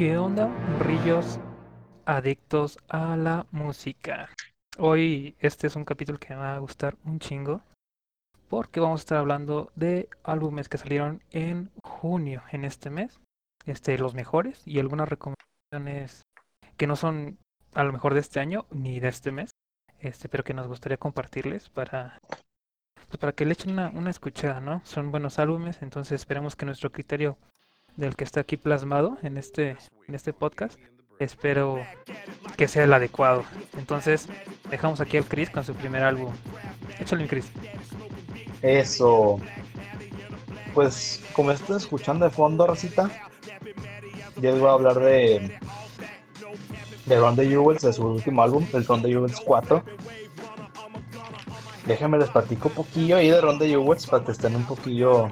¿Qué onda, brillos adictos a la música? Hoy este es un capítulo que me va a gustar un chingo porque vamos a estar hablando de álbumes que salieron en junio en este mes, este los mejores y algunas recomendaciones que no son a lo mejor de este año ni de este mes, este pero que nos gustaría compartirles para pues para que le echen una, una escuchada, ¿no? Son buenos álbumes, entonces esperemos que nuestro criterio del que está aquí plasmado en este, en este podcast, espero que sea el adecuado. Entonces, dejamos aquí al Chris con su primer álbum. Échale, Chris. Eso. Pues, como están escuchando de fondo, Rosita, yo voy a hablar de de Ron the Jewels, de su último álbum, el Ron the Jewels 4. Déjenme les platico un poquillo ahí de Ron the Jewels para que estén un poquillo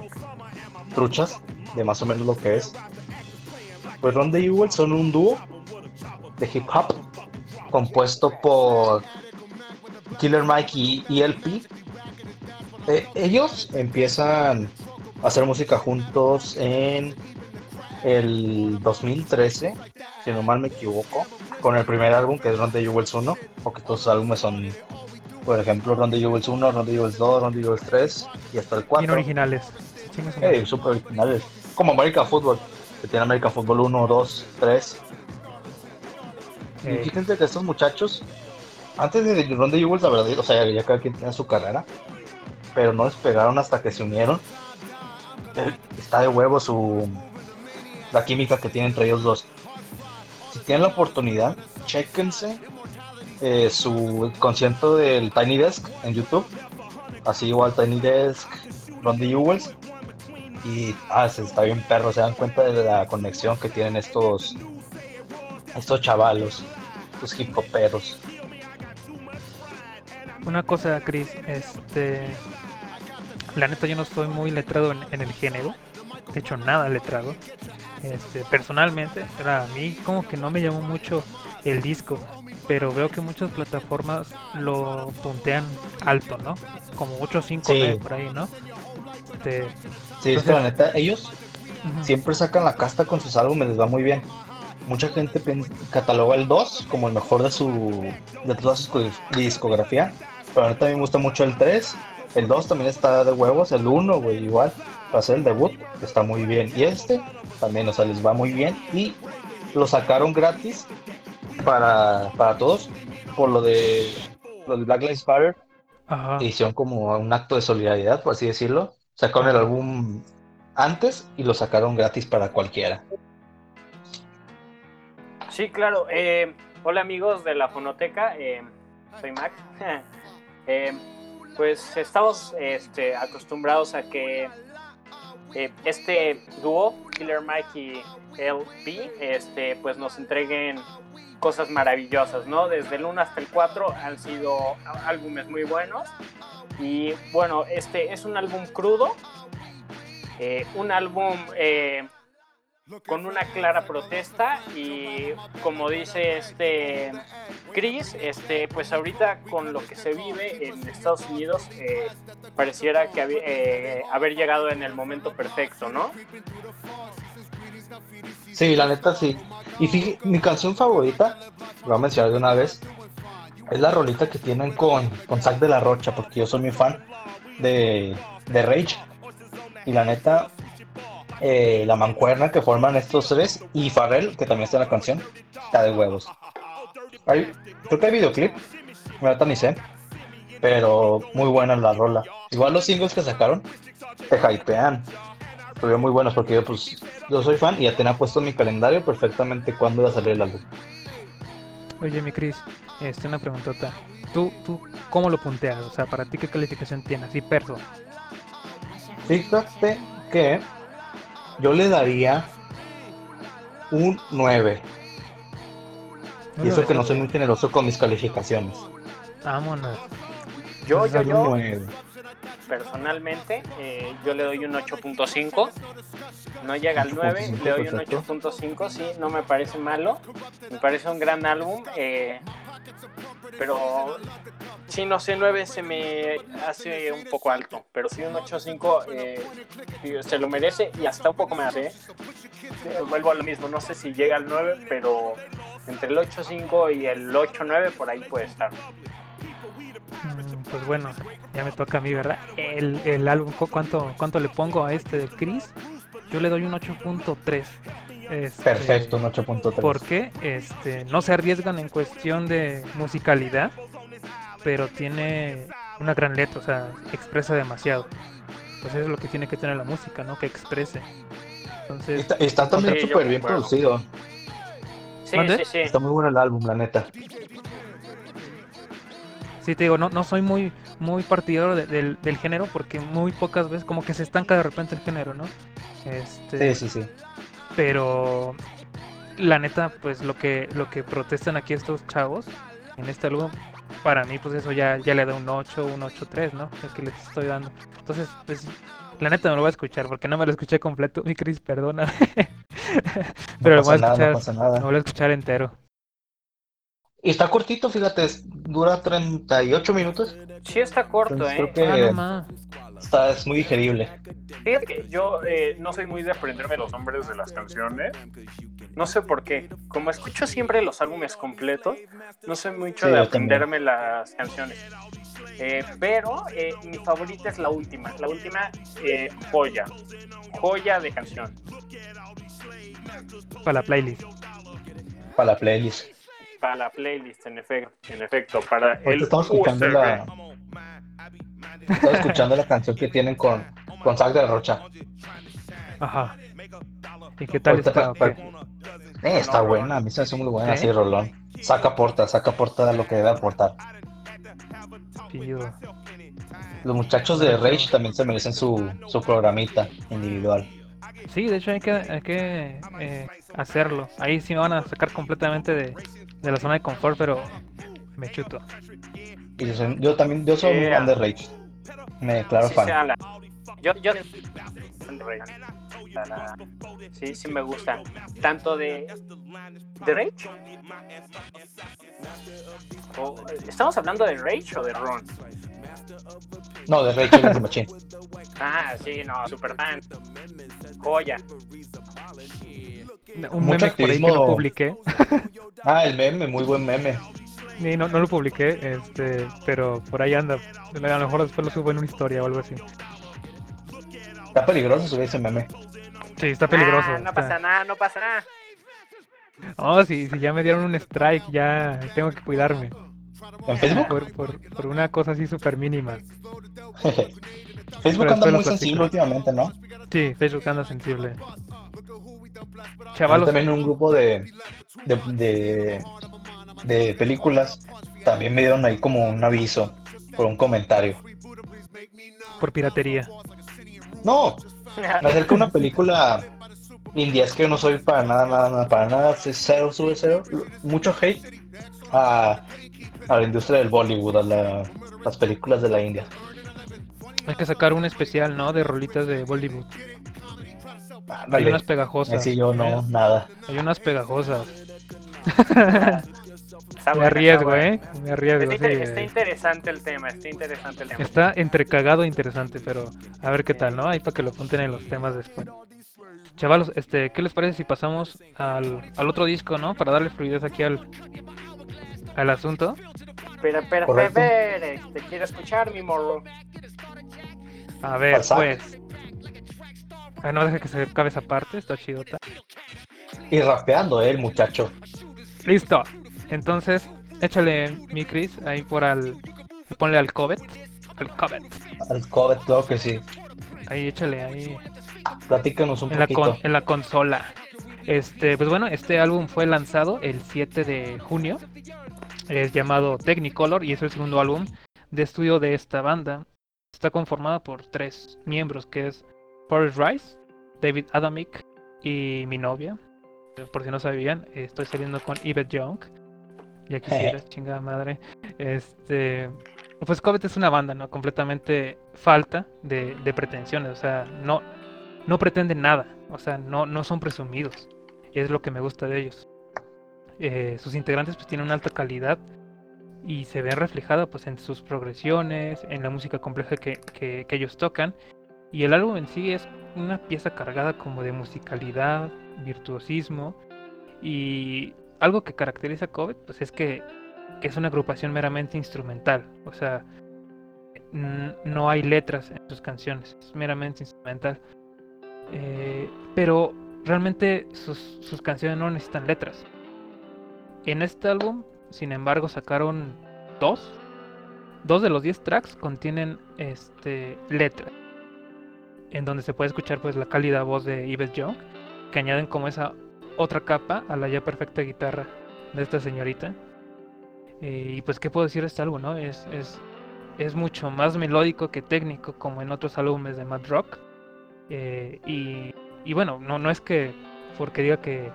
truchas de más o menos lo que es. Pues Ron the Jewels son un dúo de hip hop compuesto por Killer Mike y ELP. Eh, ellos empiezan a hacer música juntos en el 2013, si no mal me equivoco, con el primer álbum que es Ron the Jewels 1, porque todos los álbumes son, por ejemplo, Ron the Jewels 1, Ron the Jewels 2, Ron the Jewels 3 y hasta el 4. originales. Eh, super originales. Como American Football, que tiene American Football 1, 2, 3. Y fíjense que estos muchachos, antes de Ron Jewels, la verdad, o sea, ya cada quien tenía su carrera, pero no despegaron hasta que se unieron. Está de huevo su la química que tienen entre ellos dos. Si tienen la oportunidad, chequense eh, su concierto del Tiny Desk en YouTube. Así igual Tiny Desk, Ron Jewels. Y ah, se está bien perro, se dan cuenta de la conexión que tienen estos estos chavalos, estos hip hoperos. Una cosa, Chris, este la neta yo no estoy muy letrado en, el género, de hecho nada letrado. Este, personalmente, a mí como que no me llamó mucho el disco, pero veo que muchas plataformas lo puntean alto, ¿no? Como 8 o 5 por ahí, ¿no? Este, sí, es que la neta, ellos siempre sacan la casta con sus álbumes, les va muy bien. Mucha gente cataloga el 2 como el mejor de su de toda su discografía, pero a mí también me gusta mucho el 3. El 2 también está de huevos, el 1, güey, igual para hacer el debut, está muy bien. Y este también, o sea, les va muy bien. Y lo sacaron gratis para, todos por lo de, lo de Black Lives Matter. Hicieron como un acto de solidaridad, por así decirlo. Sacaron el álbum antes y lo sacaron gratis para cualquiera. Sí, claro. Eh, hola amigos de la Fonoteca, eh, soy Mac. Eh, pues estamos este, acostumbrados a que eh, este dúo, Killer Mike y LP, este, pues nos entreguen cosas maravillosas, ¿no? Desde el 1 hasta el 4 han sido álbumes muy buenos. Y bueno, este es un álbum crudo, eh, un álbum eh, con una clara protesta y como dice este Chris, este, pues ahorita con lo que se vive en Estados Unidos eh, pareciera que eh, haber llegado en el momento perfecto, ¿no? Sí, la neta sí. Y mi canción favorita, lo voy a mencionar de una vez, es la rolita que tienen con, con de la Rocha, porque yo soy muy fan de, de Rage. Y la neta, eh, la mancuerna que forman estos tres y Farrell, que también está en la canción, está de huevos. creo que hay videoclip, me ni sé, pero muy buena la rola. Igual los singles que sacaron te hypean. Estuvieron muy buenos porque yo pues yo soy fan y ya tenía puesto en mi calendario perfectamente cuándo iba a salir el álbum. Oye mi Cris, este una preguntota. ¿Tú, ¿Tú cómo lo punteas? O sea, para ti qué calificación tienes? Y perso. Fíjate que yo le daría un 9. Y eso que no soy muy generoso con mis calificaciones. Vámonos. Yo, yo, yo. Personalmente, eh, yo le doy un 8.5. No llega al 9, le doy un 8.5. Sí, no me parece malo. Me parece un gran álbum. Eh, Pero sí, no sé, 9 se me hace un poco alto. Pero sí, un 8.5 eh, se lo merece y hasta un poco me hace. Eh, vuelvo a lo mismo, no sé si llega al 9, pero entre el 8.5 y el 8.9 por ahí puede estar. Pues bueno, ya me toca a mí, ¿verdad? El, el álbum, ¿cu- ¿cuánto, ¿cuánto le pongo a este de Chris? Yo le doy un 8.3. Este, Perfecto, un 8.3. Porque este, no se arriesgan en cuestión de musicalidad, pero tiene una gran letra, o sea, expresa demasiado. Pues eso es lo que tiene que tener la música, ¿no? Que exprese. Entonces, Está, está también Sí, súper bien producido. Sí, sí. Está muy bueno el álbum, la neta. Sí te digo, no, no soy muy, muy partidario de- del, del género porque muy pocas veces como que se estanca de repente el género, ¿no? Este, Sí, sí, sí. pero la neta, pues lo que, lo que protestan aquí estos chavos en este álbum, para mí, pues eso ya, ya le da un 8, un 8.3, ¿no? El que les estoy dando. Entonces, pues, la neta me lo voy a escuchar porque no me lo escuché completo. Mi Cris, perdona. Pero lo no voy a escuchar, no lo voy a escuchar entero. Y está cortito, fíjate, dura 38 minutos. Sí está corto, Entonces, ¿eh? creo Ah, que- no más. Está, es muy digerible. Fíjate que yo eh, no soy muy de aprenderme los nombres de las canciones. No sé por qué. Como escucho siempre los álbumes completos, no soy mucho Sí, de aprenderme las canciones. Eh, pero eh, mi favorita es la última. La última, eh, joya. Joya de canción. Para la playlist. Para la playlist. Para la playlist, en efecto. En efecto para el Ahorita estamos escuchando la, estaba escuchando la canción que tienen con, con de la Rocha. Ajá. ¿Y qué tal Ahorita está? Eh, está buena, a mí se me hace muy buena, ¿Sí? así Rolón. Saca porta, saca porta lo que debe aportar. Los muchachos de Rage también se merecen su, su programita individual. Sí, de hecho hay que, hay que eh, hacerlo. Ahí sí me van a sacar completamente de, de la zona de confort, pero me chuto. Y yo, soy- yo también, yo soy un Yeah. fan de Rage. Me declaro Sí, fan. sea la- Yo, yo la- la- sí, sí me gusta. Tanto de, de Rage. O- ¿Estamos hablando de Rage o de Ron? No, de Rage Against the Machine. Ah, sí, no, super fan. Joya. Un Mucho meme por ahí que lo activismo. publiqué. Ah, el meme, muy buen meme. Sí, no, no lo publiqué, este, pero por ahí anda. A lo mejor después lo subo en una historia o algo así. Está peligroso subir ese meme. Sí, está peligroso. Ah, no está- pasa nada, no pasa nada. No, si, si ya me dieron un strike, ya tengo que cuidarme. ¿En Facebook? Por, por, por una cosa así súper mínima. Facebook Pero anda muy sensible últimamente, ¿no? Sí, Facebook anda sensible. Hay Chavalos, también un grupo de, de, de, de películas. También me dieron ahí como un aviso por un comentario. por piratería. No, me acerca una película india, es que yo no soy para nada, nada, nada, para nada, cero, sube cero, mucho hate a, a la industria del Bollywood, a la- las películas de la India. Hay que sacar un especial, ¿no? De rolitas de Bollywood. Hay unas pegajosas. así yo no, nada. Hay unas pegajosas. Está Me buena, arriesgo, está ¿eh? Me arriesgo, Está, sí. inter- está eh. interesante el tema, está interesante el tema. Está entre cagado e interesante, pero a ver qué tal, ¿no? Ahí para que lo apunten en los temas después. Chavalos, este, ¿qué les parece si pasamos al, al otro disco, ¿no? Para darle fluidez aquí al, al asunto. Espera, espera, Correcto. espera, te quiero escuchar, mi morro. A ver, pues. Ah, no, deja que se acabe esa parte, está chidota. Y rapeando, eh, el muchacho. Listo. Entonces, échale mi Chris ahí por al. Ponle al Covet. Al Covet. Al COVID, claro que sí. Ahí échale ahí. Platícanos un en la, poquito. con- en la consola. Este, pues bueno, este álbum fue lanzado el 7 de junio. Es llamado Technicolor y es el segundo álbum de estudio de esta banda. Está conformada por tres miembros, que es Forrest Rice, David Adamic y mi novia. Eh, Por si no sabían, eh, estoy saliendo con Yvette Young. Ya quisiera, chingada madre. Este, pues Covet es una banda, ¿no? Completamente falta de, de pretensiones. O sea, no, no pretenden nada, o sea, no, no son presumidos. Es lo que me gusta de ellos. Eh, sus integrantes pues tienen una alta calidad y se ve reflejada pues en sus progresiones, en la música compleja que, que, que ellos tocan. Y el álbum en sí es una pieza cargada como de musicalidad, virtuosismo y algo que caracteriza a Covet pues es que, es una agrupación meramente instrumental, o sea, no hay letras en sus canciones, es meramente instrumental. Eh, pero realmente sus, canciones no necesitan letras. En este álbum, sin embargo, sacaron dos. Dos de los diez tracks contienen este, letras. En donde se puede escuchar pues la cálida voz de Yves Young, que añaden como esa otra capa a la ya perfecta guitarra de esta señorita. Eh, y pues, ¿qué puedo decir de este álbum? No? Es, es, es mucho más melódico que técnico, como en otros álbumes de Mad Rock. Eh, y, y, bueno, no, no es que porque diga que,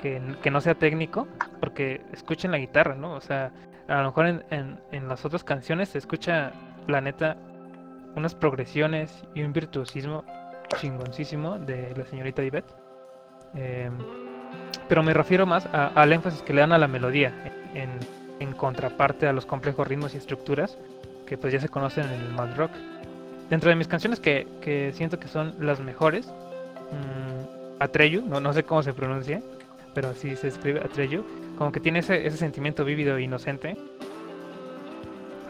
que, no sea técnico, porque escuchen la guitarra, ¿no? O sea, a lo mejor en, en, en las otras canciones se escucha, la neta, unas progresiones y un virtuosismo chingoncísimo de la señorita Yvette. Eh, pero me refiero más al énfasis que le dan a la melodía, en, en, contraparte a los complejos ritmos y estructuras que pues ya se conocen en el mad rock. Dentro de mis canciones que, que siento que son las mejores, mmm, Atreyu, no, no sé cómo se pronuncia, pero así se escribe Atreyu, como que tiene ese, ese sentimiento vívido e inocente.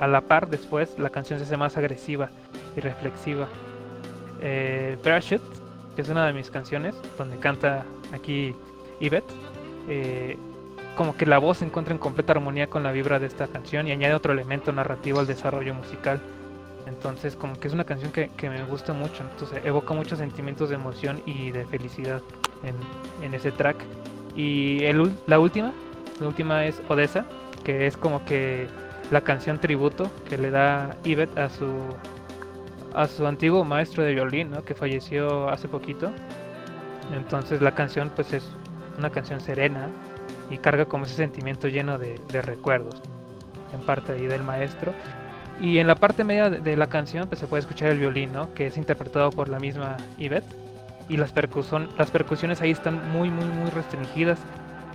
A la par, después, la canción se hace más agresiva y reflexiva. Eh, Parachute, que es una de mis canciones, donde canta aquí Yvette, eh, como que la voz encuentra en completa armonía con la vibra de esta canción y añade otro elemento narrativo al desarrollo musical. Entonces, como que es una canción que, que me gusta mucho, entonces evoca muchos sentimientos de emoción y de felicidad en, en ese track. Y el, la última, la última es Odessa, que es como que la canción tributo que le da Yvette a su a su antiguo maestro de violín, ¿no? que falleció hace poquito. Entonces la canción pues es una canción serena y carga como ese sentimiento lleno de, de recuerdos, en parte ahí del maestro. Y en la parte media de, la canción pues se puede escuchar el violín, ¿no? que es interpretado por la misma Yvette. Y las, percusión, las percusiones ahí están muy, muy, muy restringidas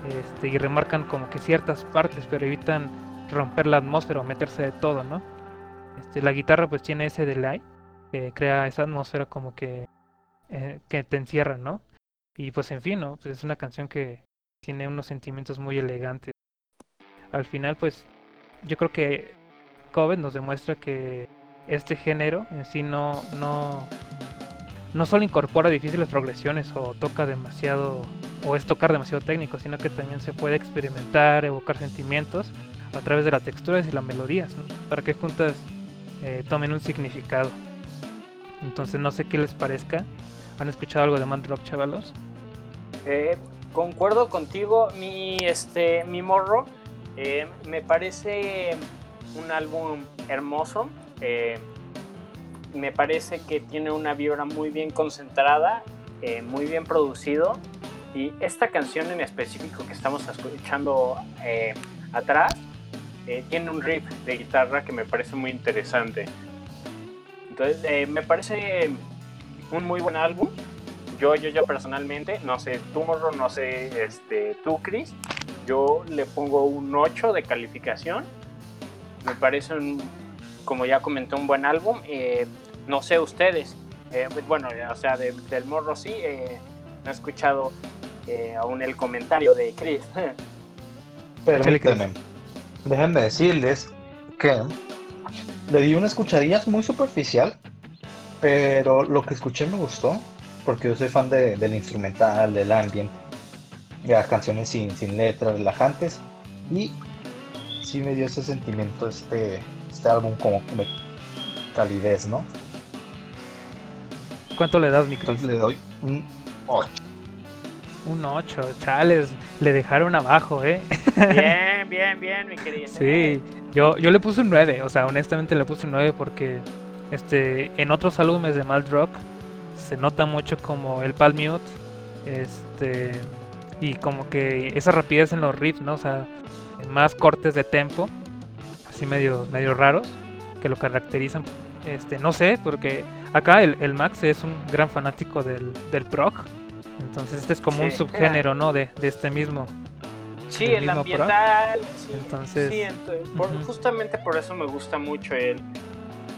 este, y remarcan como que ciertas partes, pero evitan romper la atmósfera o meterse de todo, ¿no? Este, la guitarra pues tiene ese delay que crea esa atmósfera como que, eh, que te encierra, ¿no? Y pues en fin, ¿no? Pues es una canción que tiene unos sentimientos muy elegantes. Al final, pues yo creo que Coven nos demuestra que este género en sí no, no, no solo incorpora difíciles progresiones o toca demasiado, o es tocar demasiado técnico, sino que también se puede experimentar, evocar sentimientos a través de las texturas y las melodías, ¿no? para que juntas eh, tomen un significado. Entonces no sé qué les parezca. ¿Han escuchado algo de Mad Rock, chavalos? Eh, concuerdo contigo, mi, este, mi morro. Eh, me parece un álbum hermoso. Eh, me parece que tiene una vibra muy bien concentrada, eh, muy bien producido. Y esta canción en específico que estamos escuchando eh, atrás eh, tiene un riff de guitarra que me parece muy interesante. Entonces, me parece un muy buen álbum yo, yo ya personalmente, no sé tú, Morro, no sé este, tú, Chris, yo le pongo un 8 de calificación. Me parece, un, como ya comenté, un buen álbum. Eh, no sé ustedes, eh, bueno, o sea, de, del Morro sí, eh, no he escuchado eh, aún el comentario de Chris. déjenme decirles que le di una escuchadilla muy superficial, pero lo que escuché me gustó porque yo soy fan de, del instrumental, del ambient, de las canciones sin, sin letras, relajantes, y sí me dio ese sentimiento este, este álbum como de calidez, ¿no? ¿Cuánto le das, Micro? Entonces le doy un 8. Un 8, chales, le dejaron abajo, ¿eh? Bien, bien, bien, mi querido. Sí, yo, yo le puse un 9, o sea, honestamente le puse un 9 porque este, en otros álbumes de Mad Rock se nota mucho como el palm mute este y como que esa rapidez en los riffs no o sea más cortes de tempo así medio medio raros que lo caracterizan este no sé porque acá el, el Max es un gran fanático del, del prog entonces este es como un subgénero no de, de este mismo Sí, el mismo ambiental. Sí, Entonces, sí, por- justamente por eso me gusta mucho él.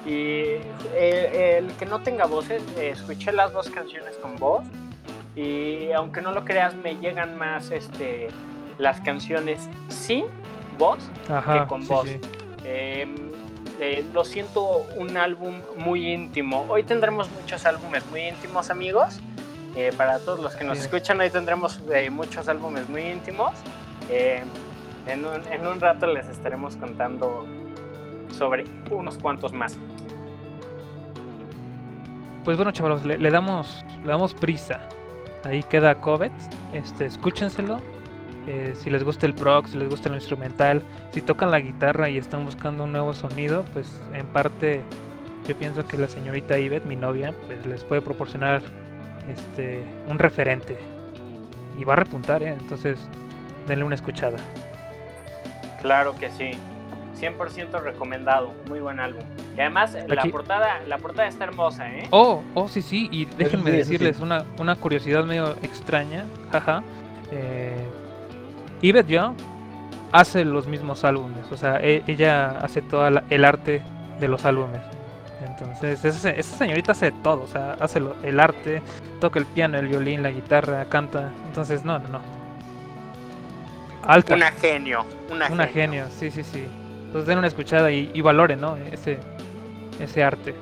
Y el, el que no tenga voces, eh, escuché las dos canciones con voz. Y aunque no lo creas, me llegan más este, las canciones sin voz Ajá, que con sí, voz. sí. Eh, eh, lo siento un álbum muy íntimo. Hoy tendremos muchos álbumes muy íntimos, amigos. Eh, para todos los que nos escuchan, hoy tendremos eh, muchos álbumes muy íntimos. Eh, en, un, en un rato les estaremos contando sobre unos cuantos más. Pues bueno, chavalos, le, le damos le damos prisa. Ahí queda Covet. Este, escúchenselo. Eh, si les gusta el prog, si les gusta el instrumental, si tocan la guitarra y están buscando un nuevo sonido, pues en parte yo pienso que la señorita Ivette, mi novia, pues les puede proporcionar este un referente. Y va a repuntar, ¿eh? Entonces, denle una escuchada. Claro que sí. 100% recomendado. Muy buen álbum. Y además, la portada, la portada está hermosa, ¿eh? Oh, oh, sí, sí, y déjenme sí, eso sí. decirles una, una curiosidad medio extraña, jaja. Eh, Yvette Young hace los mismos álbumes, o sea, e- ella hace todo el arte de los álbumes. Entonces, esa, esa señorita hace todo, o sea, hace lo- el arte, toca el piano, el violín, la guitarra, canta. Entonces, no, no, no. Alta, Una genio. Una, una genio, sí, sí, sí. Entonces den una escuchada y, y valoren, ¿no? Ese, ese arte.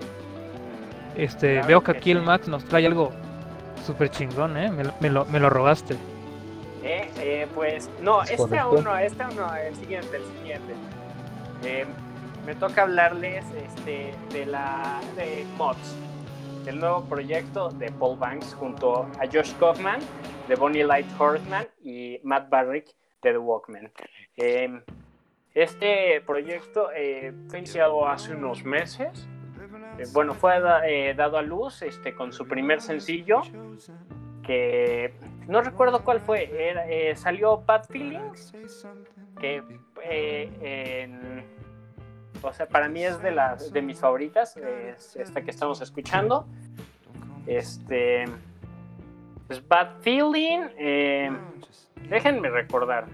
Este, Claro veo que que aquí el. Max nos trae algo súper chingón, ¿eh? Me, lo- me lo, me lo robaste. Eh, eh, pues, no, Es este correcto. aún no, este aún no, el siguiente, el siguiente. Eh, me toca hablarles este, de la de Mods, el nuevo proyecto de Paul Banks junto a Josh Kaufman de Bonnie Light Horseman y Matt Barrick de The Walkman. Eh, este proyecto eh, fue iniciado hace unos meses. Eh, bueno, fue eh, dado a luz este, con su primer sencillo, que no recuerdo cuál fue. Eh, salió Bad Feelings, que en- o sea, para mí es de las de mis favoritas, es esta que estamos escuchando. Este es Bad Feeling. eh, déjenme recordar.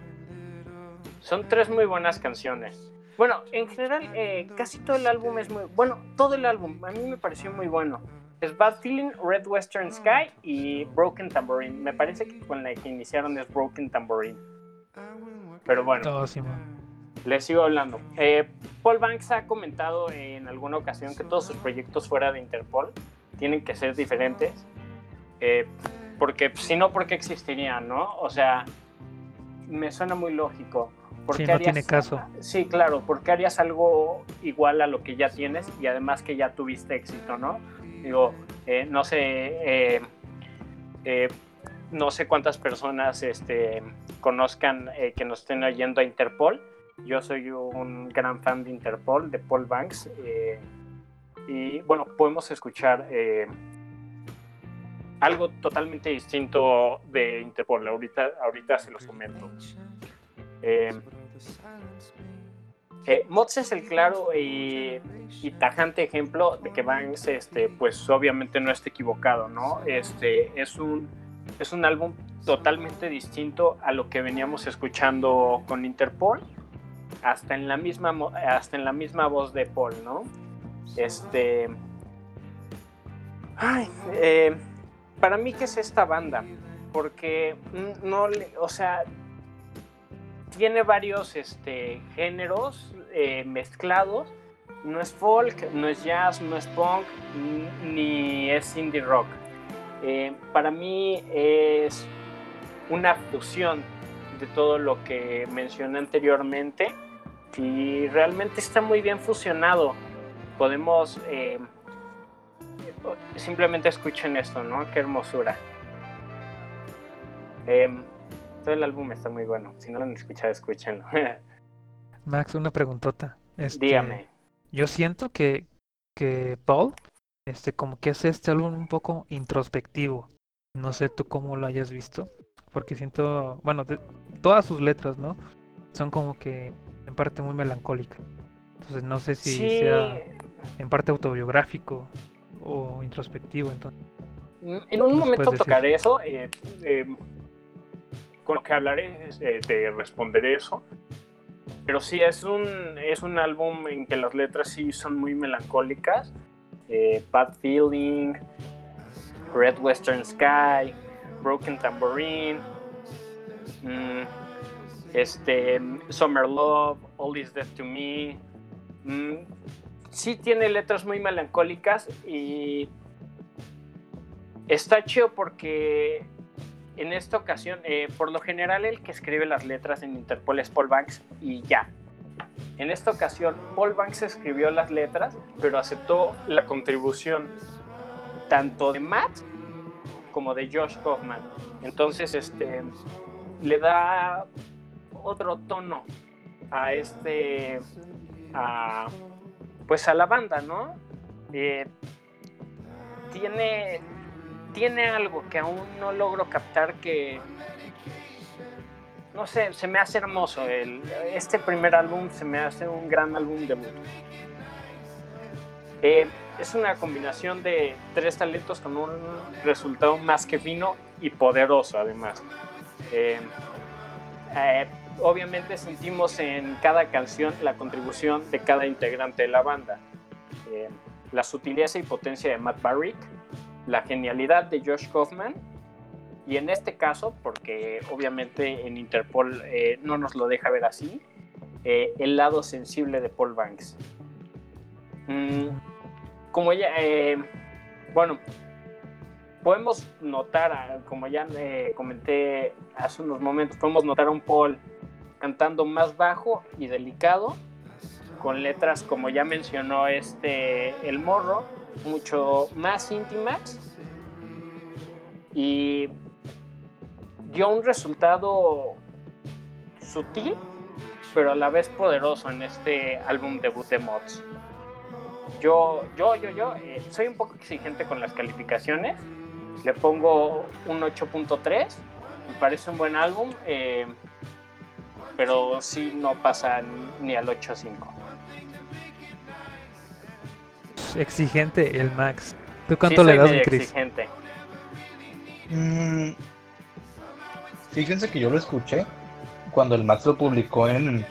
Son tres muy buenas canciones. Bueno, en general, eh, casi todo el álbum es muy bueno. Todo el álbum a mí me pareció muy bueno. Es Bad Feeling, Red Western Sky y Broken Tambourine. Me parece que con la que iniciaron es Broken Tambourine. Pero bueno, Todo, Simón. Les sigo hablando. Eh, Paul Banks ha comentado en alguna ocasión que todos sus proyectos fuera de Interpol tienen que ser diferentes. eh, porque si no, ¿por qué existirían, no? O sea, me suena muy lógico. ¿Por Sí, qué no tiene caso. Sí, claro, porque harías algo igual a lo que ya tienes y además que ya tuviste éxito, ¿no? Digo, eh, no sé, eh, eh, no sé cuántas personas este, conozcan eh, que nos estén oyendo a Interpol. Yo soy un gran fan de Interpol, de Paul Banks. eh, y bueno, podemos escuchar eh, algo totalmente distinto de Interpol. Ahorita, ahorita se los comento. Eh, eh, Mods es el claro y, y tajante ejemplo de que Banks, este, pues obviamente no está equivocado, ¿no? Este, es un, es un álbum totalmente distinto a lo que veníamos escuchando con Interpol, hasta en la misma, hasta en la misma voz de Paul, ¿no? Este, ay, eh, para mí qué es esta banda, porque mm, no, le- o sea, tiene varios este, géneros eh, mezclados. No es folk, no es jazz, no es punk, ni es indie rock. Eh, para mí es una fusión de todo lo que mencioné anteriormente y realmente está muy bien fusionado. Podemos eh, simplemente escuchen esto, ¿no? Qué hermosura. Em, todo el álbum está muy bueno. Si no lo han escuchado, escúchenlo. Max, una preguntota. Este, Dígame. Yo siento que, que Paul, este, como que hace este álbum un poco introspectivo. No sé tú cómo lo hayas visto, porque siento, bueno, de- todas sus letras, ¿no? Son como que en parte muy melancólicas. Entonces no sé si sí, sea en parte autobiográfico o introspectido. Entonces, en un ¿Nos momento tocaré eso. eh, eh, con lo que hablaré eh, te responderé eso. Pero sí, es un, es un álbum en que las letras sí son muy melancólicas. Eh, Bad Feeling, Red Western Sky, Broken Tambourine, mm, este, Summer Love, All Is Death to Me. Mm, sí tiene letras muy melancólicas y está chido porque en esta ocasión, eh, por lo general el que escribe las letras en Interpol es Paul Banks y ya. En esta ocasión, Paul Banks escribió las letras, pero aceptó la contribución tanto de Matt como de Josh Kaufman. Entonces, este, le da otro tono a este, a, pues a la banda, ¿no? Eh, tiene, tiene algo que aún no logro captar que, no sé, se me hace hermoso. El, este primer álbum se me hace un gran álbum debut. Eh, es una combinación de tres talentos con un resultado más que fino y poderoso además. Eh, eh, obviamente sentimos en cada canción la contribución de cada integrante de la banda. Eh, la sutileza y potencia de Matt Barrick, la genialidad de Josh Kaufman y en este caso, porque obviamente en Interpol no nos lo deja ver así, el lado sensible de Paul Banks. Mm, como ya, eh, bueno, podemos notar, ah, como ya eh, comenté hace unos momentos, podemos notar a un Paul cantando más bajo y delicado, con letras como ya mencionó este El Morro, mucho más íntimas. Y dio un resultado sutil, pero a la vez poderoso en este álbum debut de Mods yo, yo, yo, yo eh, soy un poco exigente con las calificaciones. Le pongo un 8.3. Me parece un buen álbum, eh, pero sí no pasa ni, al 8.5. Exigente el Max. ¿Tú cuánto le das, Chris? Exigente. Mm, fíjense que yo lo escuché cuando el Max lo publicó en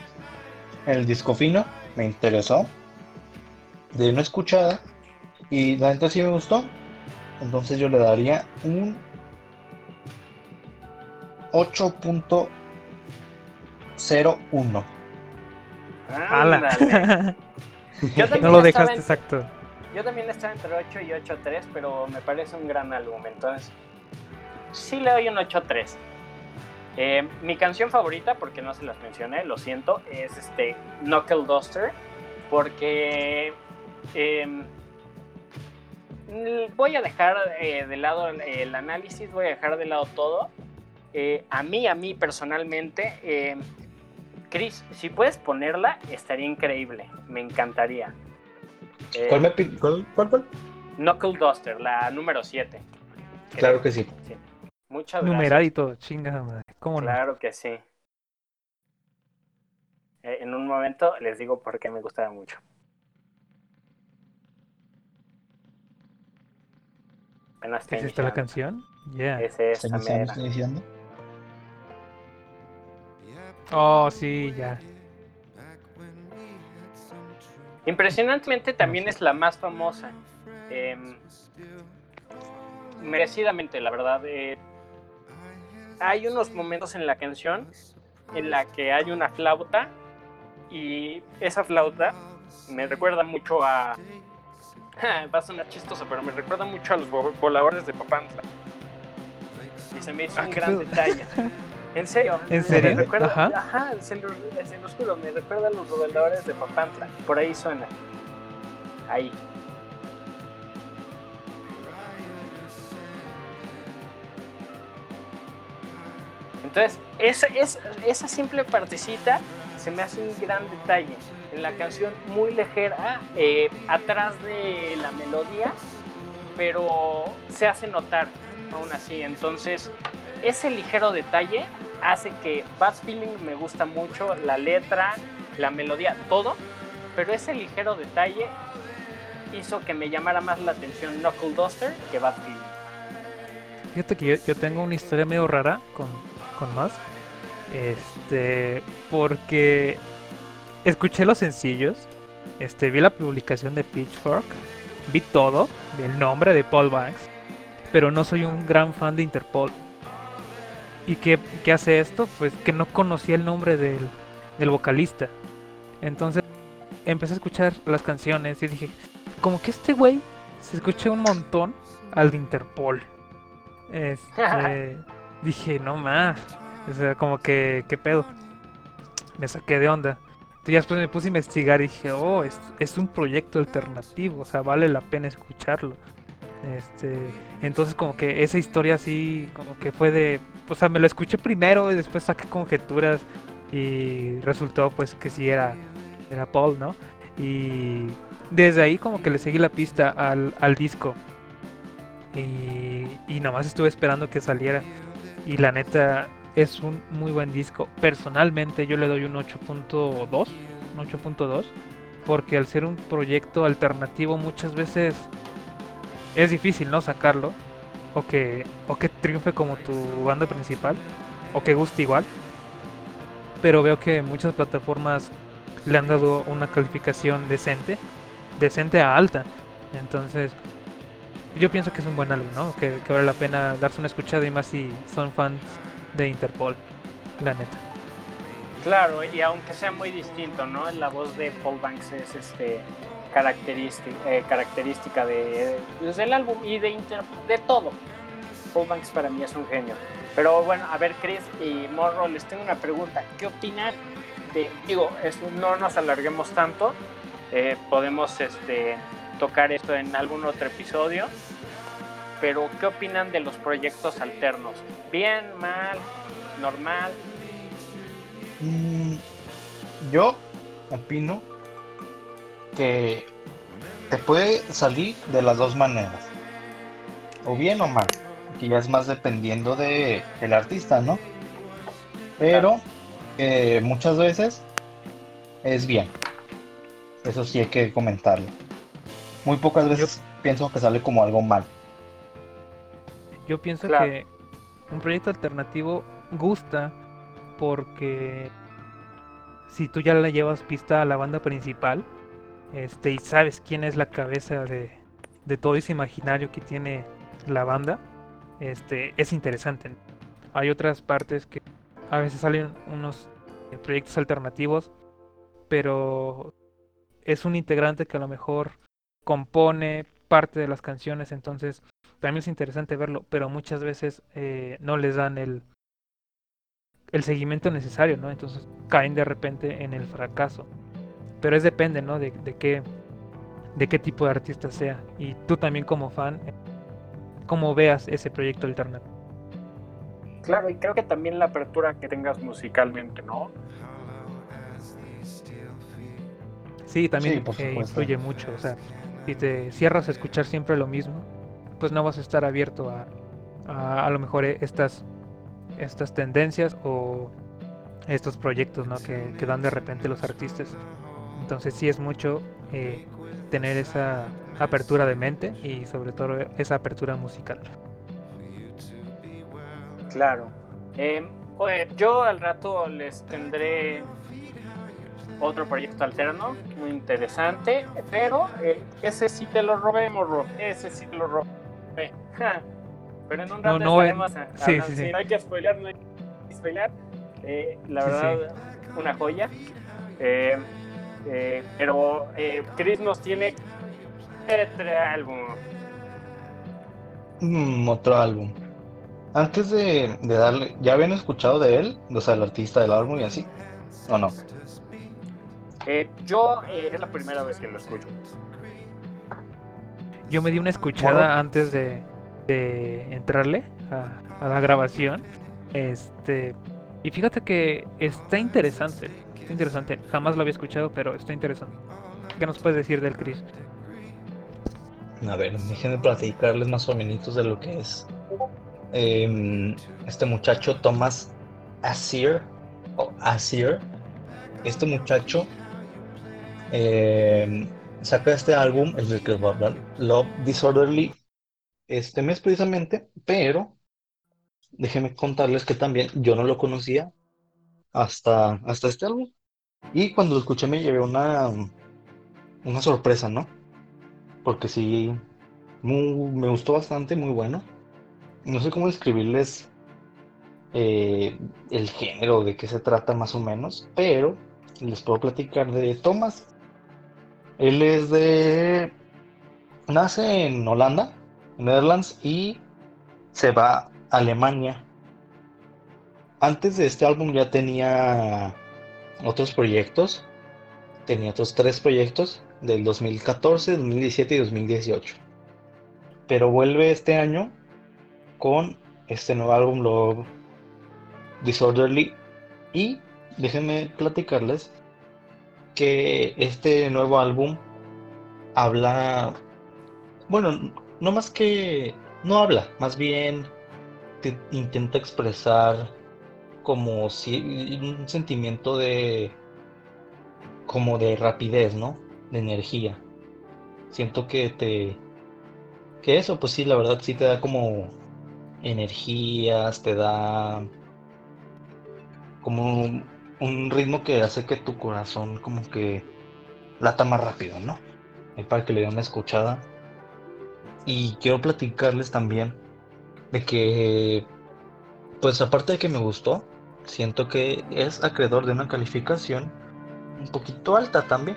el disco fino. Me interesó de una escuchada y la neta sí me gustó. Entonces yo le daría un 8.01. no lo dejaste exacto. Yo también estaba entre 8 y 8.3, pero me parece un gran álbum. Entonces, sí le doy un 8.3. Eh, mi canción favorita, porque no se las mencioné, lo siento, es este Knuckle Duster, porque Em, voy a dejar eh, de lado el análisis, voy a dejar de lado todo. Eh, a mí, a mí personalmente, em, Chris, si puedes ponerla, estaría increíble. Me encantaría. Eh, ¿Cuál, me ¿Cuál, cuál, Knuckle Duster, la número 7. Claro que sí. Muchas gracias. Numeradito, chingada madre. ¿Cómo claro que sí. en un momento les digo por qué me gustaba mucho. ¿Es esta la canción? Yeah. Es esta mera. diciendo? Oh, sí, ya. Impresionantemente también es la más famosa. Em, merecidamente, la verdad. Eh, hay unos momentos en la canción en la que hay una flauta y esa flauta me recuerda mucho a Va a sonar chistoso, pero me recuerda mucho a los voladores de Papantla. Y se me hizo un ah, gran detalle. En serio. ¿En serio? Me recuerda, ajá. ajá se, lo, juro, me recuerda a los voladores de Papantla. Por ahí suena. Ahí. Entonces, esa, esa, esa simple partecita se me hace un gran detalle la canción muy ligera, eh, atrás de la melodía, pero se hace notar aún así. Entonces, ese ligero detalle hace que Bad Feeling me gusta mucho, la letra, la melodía, todo, pero ese ligero detalle hizo que me llamara más la atención Knuckle Duster que Bad Feeling. Fíjate que yo, tengo una historia medio rara con, con más. Este, porque escuché los sencillos, este, vi la publicación de Pitchfork, vi todo, vi el nombre de Paul Banks, pero no soy un gran fan de Interpol. ¿Y qué, qué hace esto? Pues que no conocía el nombre del, del vocalista. Entonces empecé a escuchar las canciones y dije, como que este güey se escucha un montón al de Interpol. Este, dije, no más. O sea, como que, ¿qué pedo? Me saqué de onda. Ya después me puse a investigar y dije, oh, es, es un proyecto alternativo, o sea, vale la pena escucharlo. Este, entonces como que esa historia así, como que fue de, o sea, me lo escuché primero y después saqué conjeturas y resultó pues que sí era, era Paul, ¿no? Y desde ahí como que le seguí la pista al, al disco. Y, y nada más estuve esperando que saliera. Y la neta es un muy buen disco. Personalmente yo le doy un 8.2, un 8.2, porque al ser un proyecto alternativo muchas veces es difícil, ¿no? Sacarlo. O que, o que triunfe como tu banda principal. O que guste igual. Pero veo que muchas plataformas le han dado una calificación decente. Decente a alta. Entonces, yo pienso que es un buen álbum, ¿no? Que, que vale la pena darse una escuchada y más si son fans de Interpol, la neta. Claro, y aunque sea muy distinto, ¿no? La voz de Paul Banks es este característica, eh, característica de, pues, del álbum y de, Inter, de todo. Paul Banks para mí es un genio. Pero bueno, a ver, Chris y Morro, les tengo una pregunta. ¿Qué opinan de, digo, no nos alarguemos tanto, eh, podemos este, tocar esto en algún otro episodio, pero ¿qué opinan de los proyectos alternos? ¿Bien, mal, normal? Mm, yo opino que te puede salir de las dos maneras, o bien o mal, que ya es más dependiendo de el artista, ¿no? Pero eh, muchas veces es bien. Eso sí hay que comentarlo. Muy pocas veces pienso que sale como algo mal. Yo pienso Claro. que un proyecto alternativo gusta porque si tú ya le llevas pista a la banda principal este, y sabes quién es la cabeza de, de todo ese imaginario que tiene la banda, este, es interesante. Hay otras partes que a veces salen unos eh, proyectos alternativos, pero es un integrante que a lo mejor compone parte de las canciones, entonces también es interesante verlo, pero muchas veces eh, no les dan el, el seguimiento necesario, ¿no? Entonces caen de repente en el fracaso. Pero es depende, ¿no? De, de qué de qué tipo de artista sea. Y tú también como fan, cómo veas ese proyecto alternativo. Claro, y creo que también la apertura que tengas musicalmente, ¿no? Sí, también Sí, eh, influye mucho. O sea, si te cierras a escuchar siempre lo mismo, pues no vas a estar abierto a a, lo mejor eh, estas estas tendencias o estos proyectos ¿no? que, dan de repente los artistas. Entonces sí es mucho eh, tener esa apertura de mente y sobre todo esa apertura musical. Claro. Eh, yo al rato les tendré otro proyecto alterno, muy interesante, pero eh, ese sí te lo robé, morro, ese sí te lo. Ja. Pero en un rato No, no, estaremos eh, a- sí, sí, sí. no hay que spoiler, no hay que spoiler. Eh, la Sí, verdad, una joya. Eh, eh, pero eh, Chris nos tiene otro álbum. Mm, otro álbum. Antes de, de darle, ¿ya habían escuchado de él? O sea, el artista del álbum y así. ¿O no? Eh, yo eh, es la primera vez que lo escucho. Yo me di una escuchada antes de, de entrarle a, a la grabación. Este, y fíjate que está interesante. Está interesante. Jamás lo había escuchado, pero está interesante. ¿Qué nos puedes decir del Chris? A ver, déjenme platicarles más o menos de lo que es em, este muchacho Thomas Asir o Asir. Este muchacho em, saca este álbum, el que voy a hablar, Love Disorderly, este mes precisamente, pero déjenme contarles que también yo no lo conocía hasta, hasta este álbum. Y cuando lo escuché me llevé una, una sorpresa, ¿no? Porque sí, me gustó bastante, muy bueno. No sé cómo describirles eh, el género, de qué se trata más o menos, pero les puedo platicar de Thomas. Él es de... Nace en Holanda, Netherlands, y se va a Alemania. Antes de este álbum ya tenía otros proyectos. Tenía otros tres proyectos del 2014, 2017 y 2018. Pero vuelve este año con este nuevo álbum, Love Disorderly. Y déjenme platicarles que este nuevo álbum habla, bueno, no más que, no habla, más bien intenta expresar como si un sentimiento de como de rapidez, ¿no? De energía. Siento que te que eso pues sí, la verdad sí te da como energías, te da como un, ritmo que hace que tu corazón como que lata más rápido, ¿no? para que le den una escuchada. Y quiero platicarles también de que, pues aparte de que me gustó, siento que es acreedor de una calificación un poquito alta también.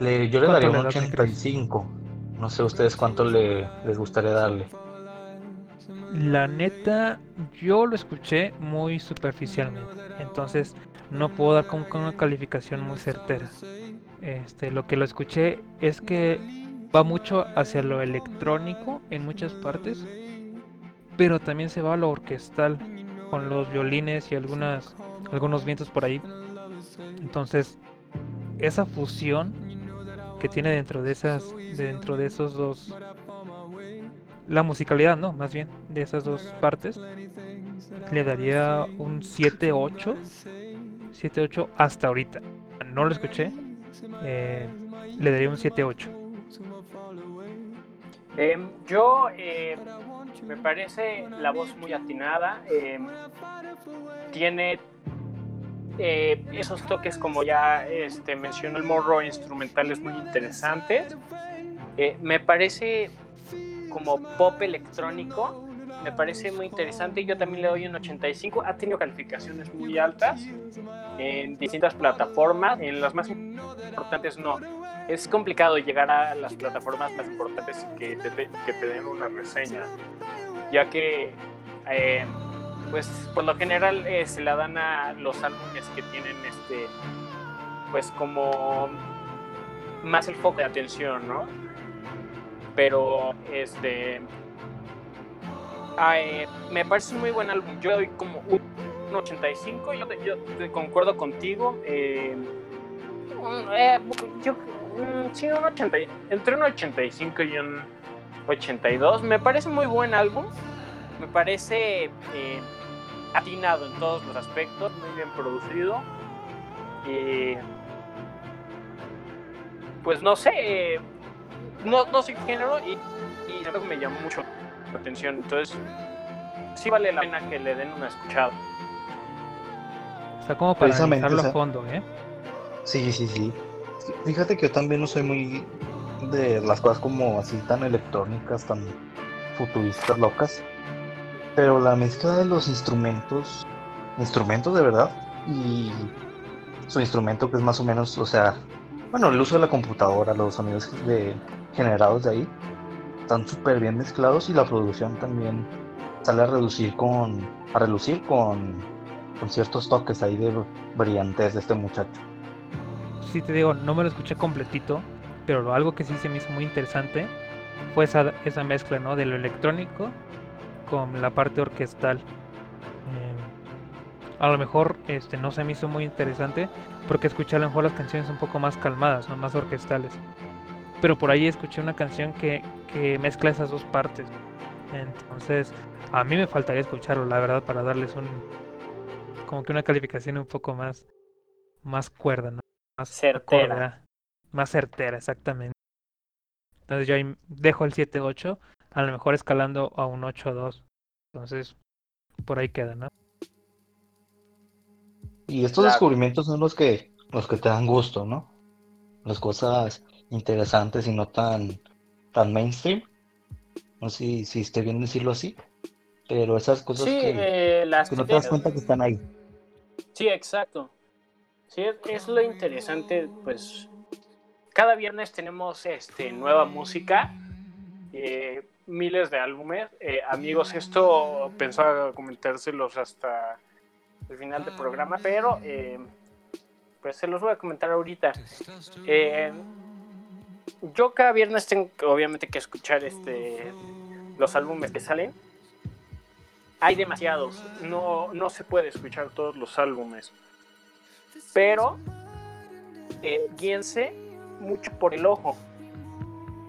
Le, yo le daría un 85. No sé ustedes cuánto le, les gustaría darle. La neta, yo lo escuché muy superficialmente, entonces no puedo dar como una calificación muy certera. Este, lo que lo escuché es que va mucho hacia lo electrónico en muchas partes, pero también se va a lo orquestal con los violines y algunas algunos vientos por ahí. Entonces, esa fusión que tiene dentro de esas dentro de esos dos la musicalidad, no, más bien, de esas dos partes, le daría un 7-8. 7-8 hasta ahorita. No lo escuché. Eh, le daría un 7-8. Em, yo eh, me parece la voz muy atinada. Em, tiene eh, esos toques, como ya este, mencionó el morro, instrumentales muy interesantes. me parece como pop electrónico. Me parece muy interesante. Yo también le doy un 85. Ha tenido calificaciones muy altas en distintas plataformas. En las más importantes no. Es complicado llegar a las plataformas más importantes que te, den una reseña, ya que eh, pues por lo general eh, se la dan a los álbumes que tienen este pues como más el foco de atención, ¿no? Pero este me parece un muy buen álbum. Yo doy como un 85, yo, yo concuerdo contigo. Eh, eh, yo, mm, sí, un 80, entre un 85 y un 82. Me parece muy buen álbum. Me parece eh, atinado en todos los aspectos, muy bien producido. pues no sé, no, no soy género y, y me llamó mucho la atención. Entonces, sí vale la pena que le den una escuchada. Está como para analizarlo a fondo, ¿eh? Sí, sí, sí. Fíjate que yo también no soy muy de las cosas como así tan electrónicas, tan futuristas, locas. Pero la mezcla de los instrumentos, instrumentos de verdad, y su instrumento que es más o menos, o sea, bueno, el uso de la computadora, los sonidos de, generados de ahí están súper bien mezclados y la producción también sale a reducir con a relucir con, con ciertos toques ahí de brillantez de este muchacho. Sí te digo, no me lo escuché completito, pero algo que sí se me hizo muy interesante fue esa, esa mezcla ¿no? de lo electrónico con la parte orquestal. Eh, a lo mejor este no se me hizo muy interesante porque escuché a lo mejor las canciones un poco más calmadas, ¿no? más orquestales. Pero por ahí escuché una canción que, que mezcla esas dos partes. Entonces, a mí me faltaría escucharlo, la verdad, para darles un como que una calificación un poco más más cuerda, ¿no? Más certera. más certera, exactamente. Entonces yo ahí dejo el 7-8, a lo mejor escalando a un 8-2. Entonces, por ahí queda, ¿no? Y estos descubrimientos son los que, los que te dan gusto, ¿no? Las cosas interesantes y no tan, tan mainstream. No sé si, si esté bien decirlo así. Pero esas cosas que, eh, las que no te das cuenta que están ahí. Sí, exacto. Sí, es lo interesante, pues cada viernes tenemos este, nueva música, eh, miles de álbumes. Eh, amigos, esto pensaba comentárselos hasta el final del programa, pero eh, pues se los voy a comentar ahorita. Yo cada viernes tengo obviamente que escuchar este, los álbumes que salen. Hay demasiados, no, no se puede escuchar todos los álbumes. Pero eh, guíense mucho por el ojo.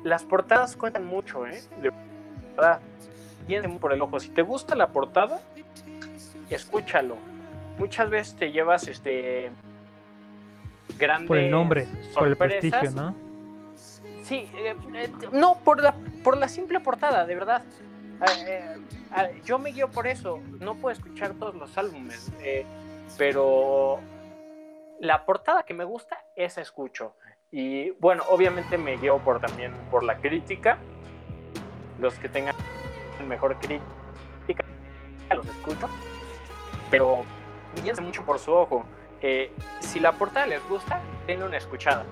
Las portadas cuentan mucho, ¿eh? De verdad. Guíense por el ojo. Si te gusta la portada, escúchalo. Muchas veces te llevas este grande por el nombre, por el prestigio, ¿no? Sí, eh, eh, no por la por la simple portada, de verdad. Eh, yo me guío por eso. No puedo escuchar todos los álbumes, pero la portada que me gusta, esa escucho. Y bueno, obviamente me guío por también por la crítica. Los que tengan mejor crítica, los escucho. Pero guíense mucho por su ojo. Si la portada les gusta, denle una escuchada.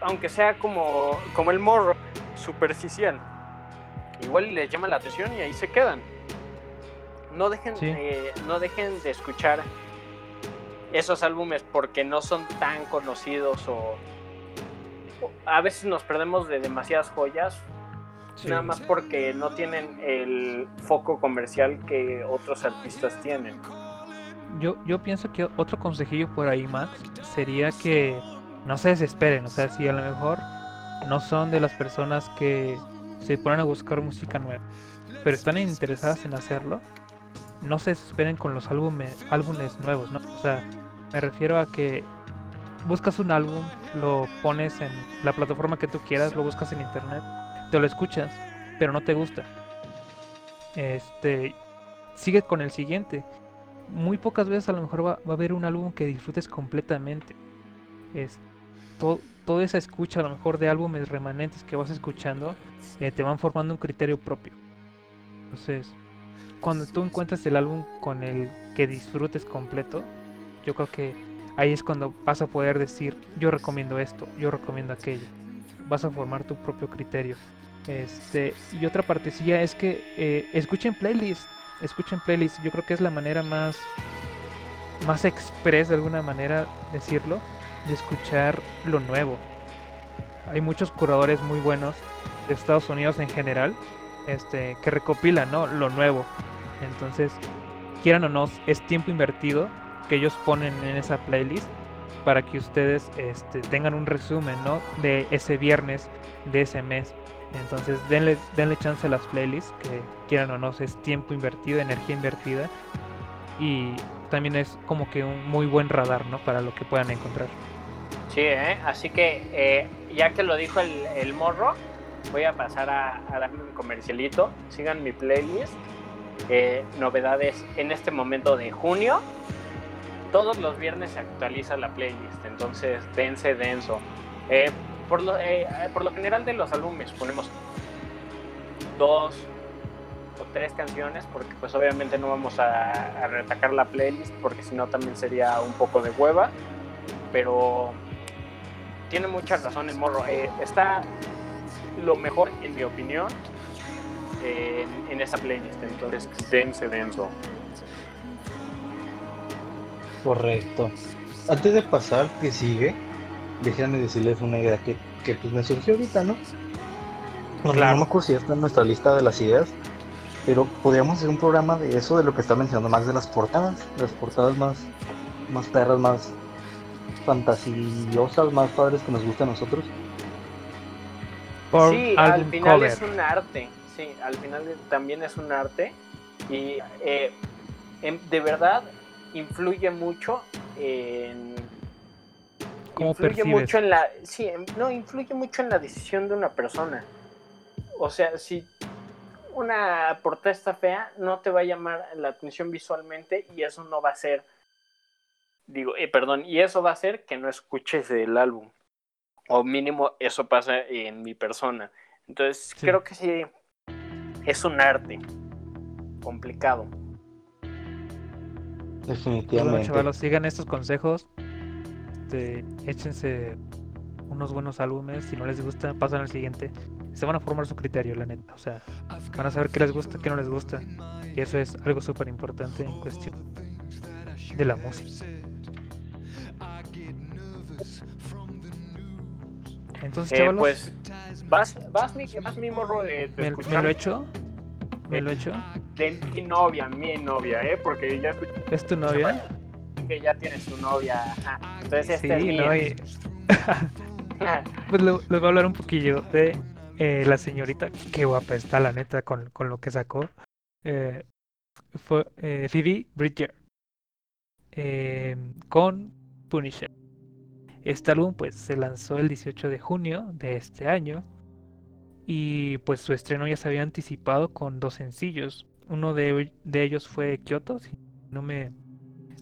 Aunque sea como, como el morro, superficial. Igual les llama la atención y ahí se quedan. No dejen, eh, no dejen de escuchar esos álbumes porque no son tan conocidos o, a veces nos perdemos de demasiadas joyas nada más porque no tienen el foco comercial que otros artistas tienen. Yo, yo pienso que otro consejillo por ahí, Max, sería que no se desesperen, o sea, si a lo mejor no son de las personas que se ponen a buscar música nueva, pero están interesadas en hacerlo, no se esperen con los álbumes, álbumes nuevos, ¿no? O sea, me refiero a que buscas un álbum, lo pones en la plataforma que tú quieras, lo buscas en internet, te lo escuchas, pero no te gusta. Este, sigue con el siguiente. Muy pocas veces a lo mejor va, a haber un álbum que disfrutes completamente. Es, toda esa escucha a lo mejor de álbumes remanentes que vas escuchando eh, te van formando un criterio propio. Entonces, cuando tú encuentras el álbum con el que disfrutes completo, yo creo que ahí es cuando vas a poder decir, yo recomiendo esto, yo recomiendo aquello. Vas a formar tu propio criterio. Este, y otra partecilla es que eh, escuchen playlists, escuchen playlists. Yo creo que es la manera más, más express de alguna manera decirlo, de escuchar lo nuevo. Hay muchos curadores muy buenos de Estados Unidos en general, este, que recopilan ¿no? lo nuevo. Entonces, quieran o no, es tiempo invertido que ellos ponen en esa playlist para que ustedes este, tengan un resumen ¿no? de ese viernes, de ese mes. Entonces denle, denle chance a las playlists, que quieran o no, es tiempo invertido, energía invertida. Y también es como que un muy buen radar ¿no? para lo que puedan encontrar. Sí, ¿eh? así que eh, ya que lo dijo el, el morro, voy a pasar a, darme un comercialito. Sigan mi playlist. Eh, novedades en este momento de junio todos los viernes se actualiza la playlist, entonces dense denso. Eh, por, lo, general de los álbumes ponemos dos o tres canciones, porque pues obviamente no vamos a, retacar la playlist, porque si no también sería un poco de hueva, pero tiene muchas razones, morro. Eh, está lo mejor, en mi opinión, en, en esa playlist, entonces dense denso. Correcto. Antes de pasar, que sigue, déjenme decirles una idea que, que pues me surgió ahorita, ¿no? Claro. no me acuerdo si está en nuestra lista de las ideas, pero podríamos hacer un programa de eso, de lo que está mencionando más de las portadas, las portadas más, más perras, más fantasiosas, más padres que nos gustan a nosotros. sí, al final es un arte, sí, al final también es un arte y eh, de verdad influye mucho en influye mucho en la sí no influye mucho en la decisión de una persona. O sea si una protesta fea no te va a llamar la atención visualmente y eso no va a ser, digo, eh, perdón, y eso va a hacer que no escuches el álbum. O mínimo eso pasa en mi persona. Entonces creo que sí, es un arte complicado. Definitivamente. Bueno, sigan estos consejos. Este, échense unos buenos álbumes. Si no les gusta, pasan al siguiente. Se van a formar su criterio, la neta. O sea, van a saber qué les gusta, qué no les gusta. Y eso es algo súper importante en cuestión de la música. Entonces, eh, pues, vas, vas, mi, vas mi morro de, ¿Me, ¿Me, lo he hecho? ¿Me lo he hecho? De mi novia, mi novia, ¿eh? Porque ya ¿Es tu novia? Que ya tiene su novia. Entonces, este sí, no, y... pues les voy a hablar un poquillo de eh, la señorita. Qué guapa está, la neta, con, con lo que sacó. Eh, fue eh, Phoebe Bridger. Con Punisher. Este álbum pues se lanzó el 18 de junio de este año y pues su estreno ya se había anticipado con dos sencillos. Uno de, ellos fue Kyoto, si no me,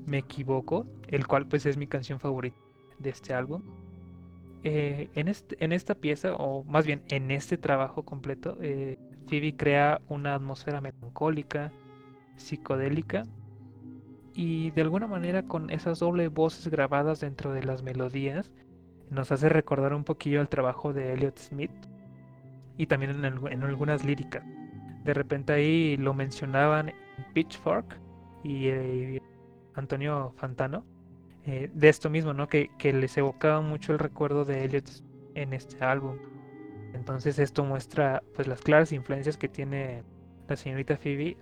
me, equivoco, el cual pues es mi canción favorita de este álbum. Eh, en, este, en esta pieza, o más bien en este trabajo completo, eh, Phoebe crea una atmósfera melancólica, psicodélica y de alguna manera con esas doble voces grabadas dentro de las melodías nos hace recordar un poquillo el trabajo de Elliot Smith y también en, algunas líricas. De repente ahí lo mencionaban en Pitchfork y eh, Antonio Fantano eh, de esto mismo, ¿no? Que, que, les evocaba mucho el recuerdo de Elliot en este álbum. Entonces esto muestra pues las claras influencias que tiene la señorita Phoebe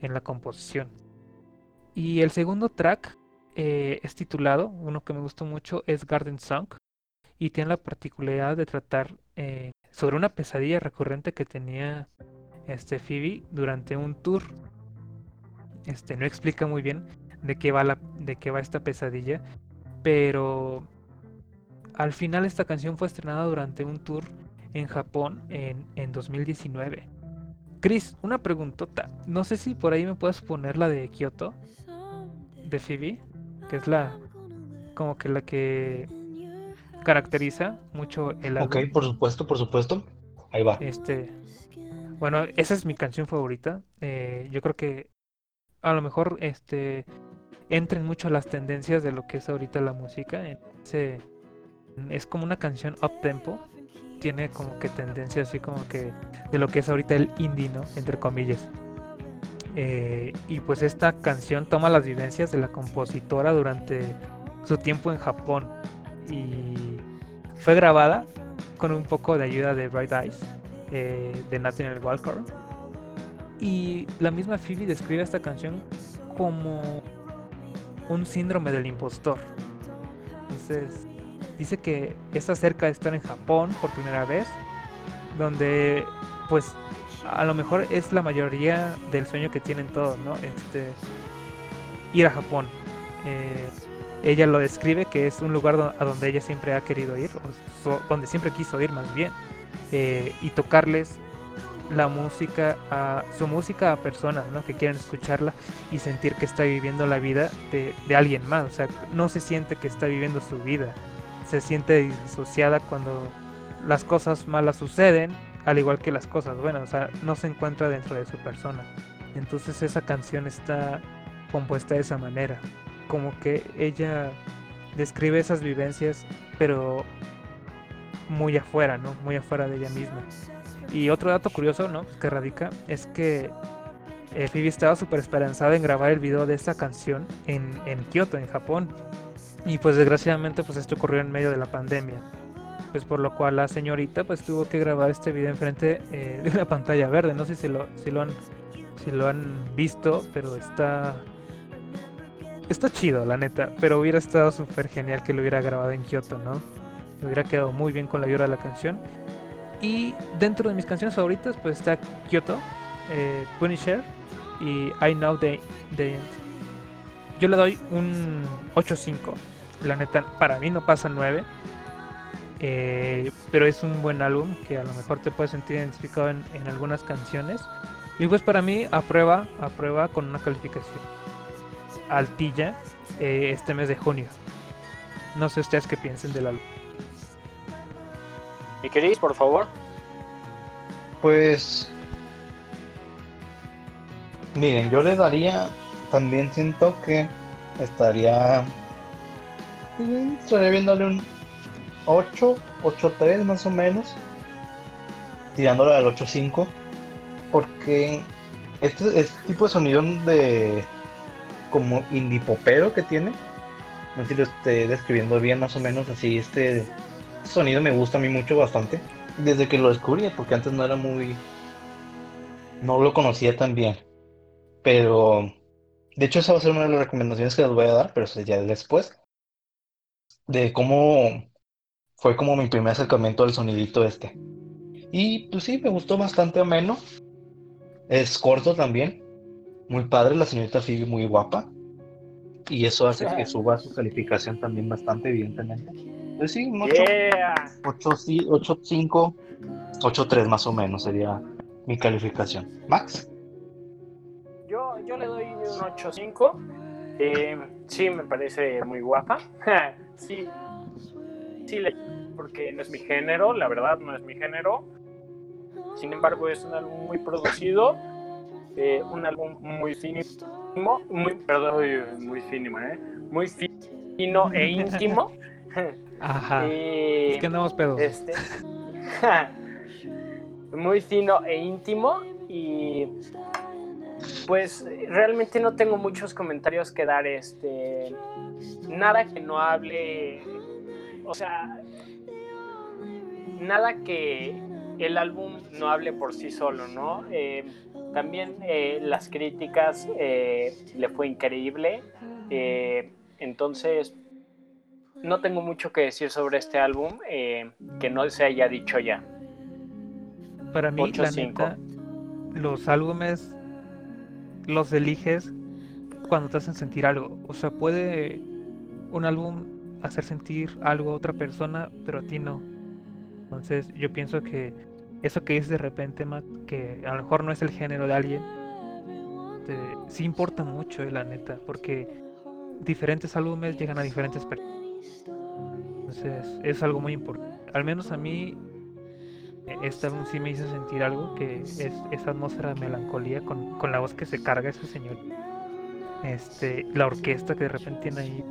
en la composición. Y el segundo track eh, es titulado, uno que me gustó mucho, es Garden Song. Y tiene la particularidad de tratar eh, sobre una pesadilla recurrente que tenía este Phoebe durante un tour. Este no explica muy bien de qué va la, de qué va esta pesadilla, pero al final esta canción fue estrenada durante un tour en Japón en, en 2019. Chris, una preguntota. No sé si por ahí me puedes poner la de Kyoto de Phoebe, que es la como que la que caracteriza mucho el álbum. Ok, por supuesto, por supuesto. Ahí va. Este, bueno, esa es mi canción favorita. Eh, yo creo que a lo mejor este entren mucho las tendencias de lo que es ahorita la música. es como una canción up tempo. Tiene como que tendencia así como que de lo que es ahorita el indie, ¿no? Entre comillas. Eh, y pues esta canción toma las vivencias de la compositora durante su tiempo en Japón. Y fue grabada con un poco de ayuda de Bright Eyes eh, de Nathaniel Walker. Y la misma Phoebe describe esta canción como un síndrome del impostor. Entonces dice que está cerca de estar en Japón por primera vez donde pues a lo mejor es la mayoría del sueño que tienen todos, ¿no? Este, ir a Japón. Eh, ella lo describe que es un lugar a donde ella siempre ha querido ir, o donde siempre quiso ir más bien, eh, y tocarles la música, a, su música a personas ¿no? que quieren escucharla y sentir que está viviendo la vida de, de alguien más, o sea, no se siente que está viviendo su vida, se siente disociada cuando las cosas malas suceden al igual que las cosas buenas, o sea, no se encuentra dentro de su persona. Entonces esa canción está compuesta de esa manera, como que ella describe esas vivencias, pero muy afuera, ¿no? Muy afuera de ella misma. Y otro dato curioso, ¿no? Que radica es que eh, Phoebe estaba súper esperanzada en grabar el video de esta canción en, en Kioto, en Japón. Y pues desgraciadamente pues esto ocurrió en medio de la pandemia pues por lo cual la señorita pues tuvo que grabar este video enfrente eh, de una pantalla verde. No sé si lo, si lo han si lo han visto, pero está está chido, la neta. Pero hubiera estado súper genial que lo hubiera grabado en Kyoto, ¿no? hubiera quedado muy bien con la vibra de la canción. Y dentro de mis canciones favoritas, pues está Kyoto, eh, Punisher y I Know the, the End. Yo le doy un 8-5. La neta, para mí no pasa 9 Eh, pero es un buen álbum que a lo mejor te puedes sentir identificado en, en algunas canciones. Y pues para mí aprueba, aprueba con una calificación altilla eh, este mes de junio. No sé ustedes qué piensen del álbum. ¿Y queréis, por favor? Pues. Miren, yo le daría. También siento que estaría. Estaría viéndole un 8, 8-3 más o menos. Tirándole al 8-5. Porque este, este tipo de sonido de. como indie popero que tiene. No sé si lo estoy describiendo bien, más o menos así. Este sonido me gusta a mí mucho, bastante. Desde que lo descubrí, porque antes no era muy. No lo conocía tan bien. Pero. De hecho, esa va a ser una de las recomendaciones que les voy a dar, pero eso ya después. De cómo. Fue como mi primer acercamiento al sonidito este. Y pues sí, me gustó bastante ameno. Es corto también. Muy padre, la señorita Phoebe muy guapa. Y eso hace que suba su calificación también bastante, evidentemente. Pues sí, un 8, Yeah. 8, sí, 8, 5, 8, 3 más o menos sería mi calificación. Max, Yo, yo le doy un 8.5. Eh, sí, me parece muy guapa. sí, porque no es mi género, la verdad no es mi género. Sin embargo, es un álbum muy producido, eh, un álbum muy fino, muy, perdón, muy fino, ¿eh? Muy fino e íntimo. Ajá. Es que andamos pedos. este, muy fino e íntimo y pues realmente no tengo muchos comentarios que dar este nada que no hable o sea nada que el álbum no hable por sí solo no Eh, también eh, las críticas eh, le fue increíble entonces no tengo mucho que decir sobre este álbum que no se haya dicho ya. Para mí, la 8-5. neta, los álbumes los eliges cuando te hacen sentir algo. O sea, puede un álbum hacer sentir algo a otra persona, pero a ti no. Entonces, yo pienso que eso que dices de repente, Matt, que a lo mejor no es el género de alguien, te- sí importa mucho, eh, la neta, porque diferentes álbumes llegan a diferentes personas. Entonces, es algo muy importante. Al menos a mí, eh, este sí me hizo sentir algo, que es esa atmósfera de melancolía con, con la voz que se carga ese señor. Este, la orquesta que de repente tiene ahí,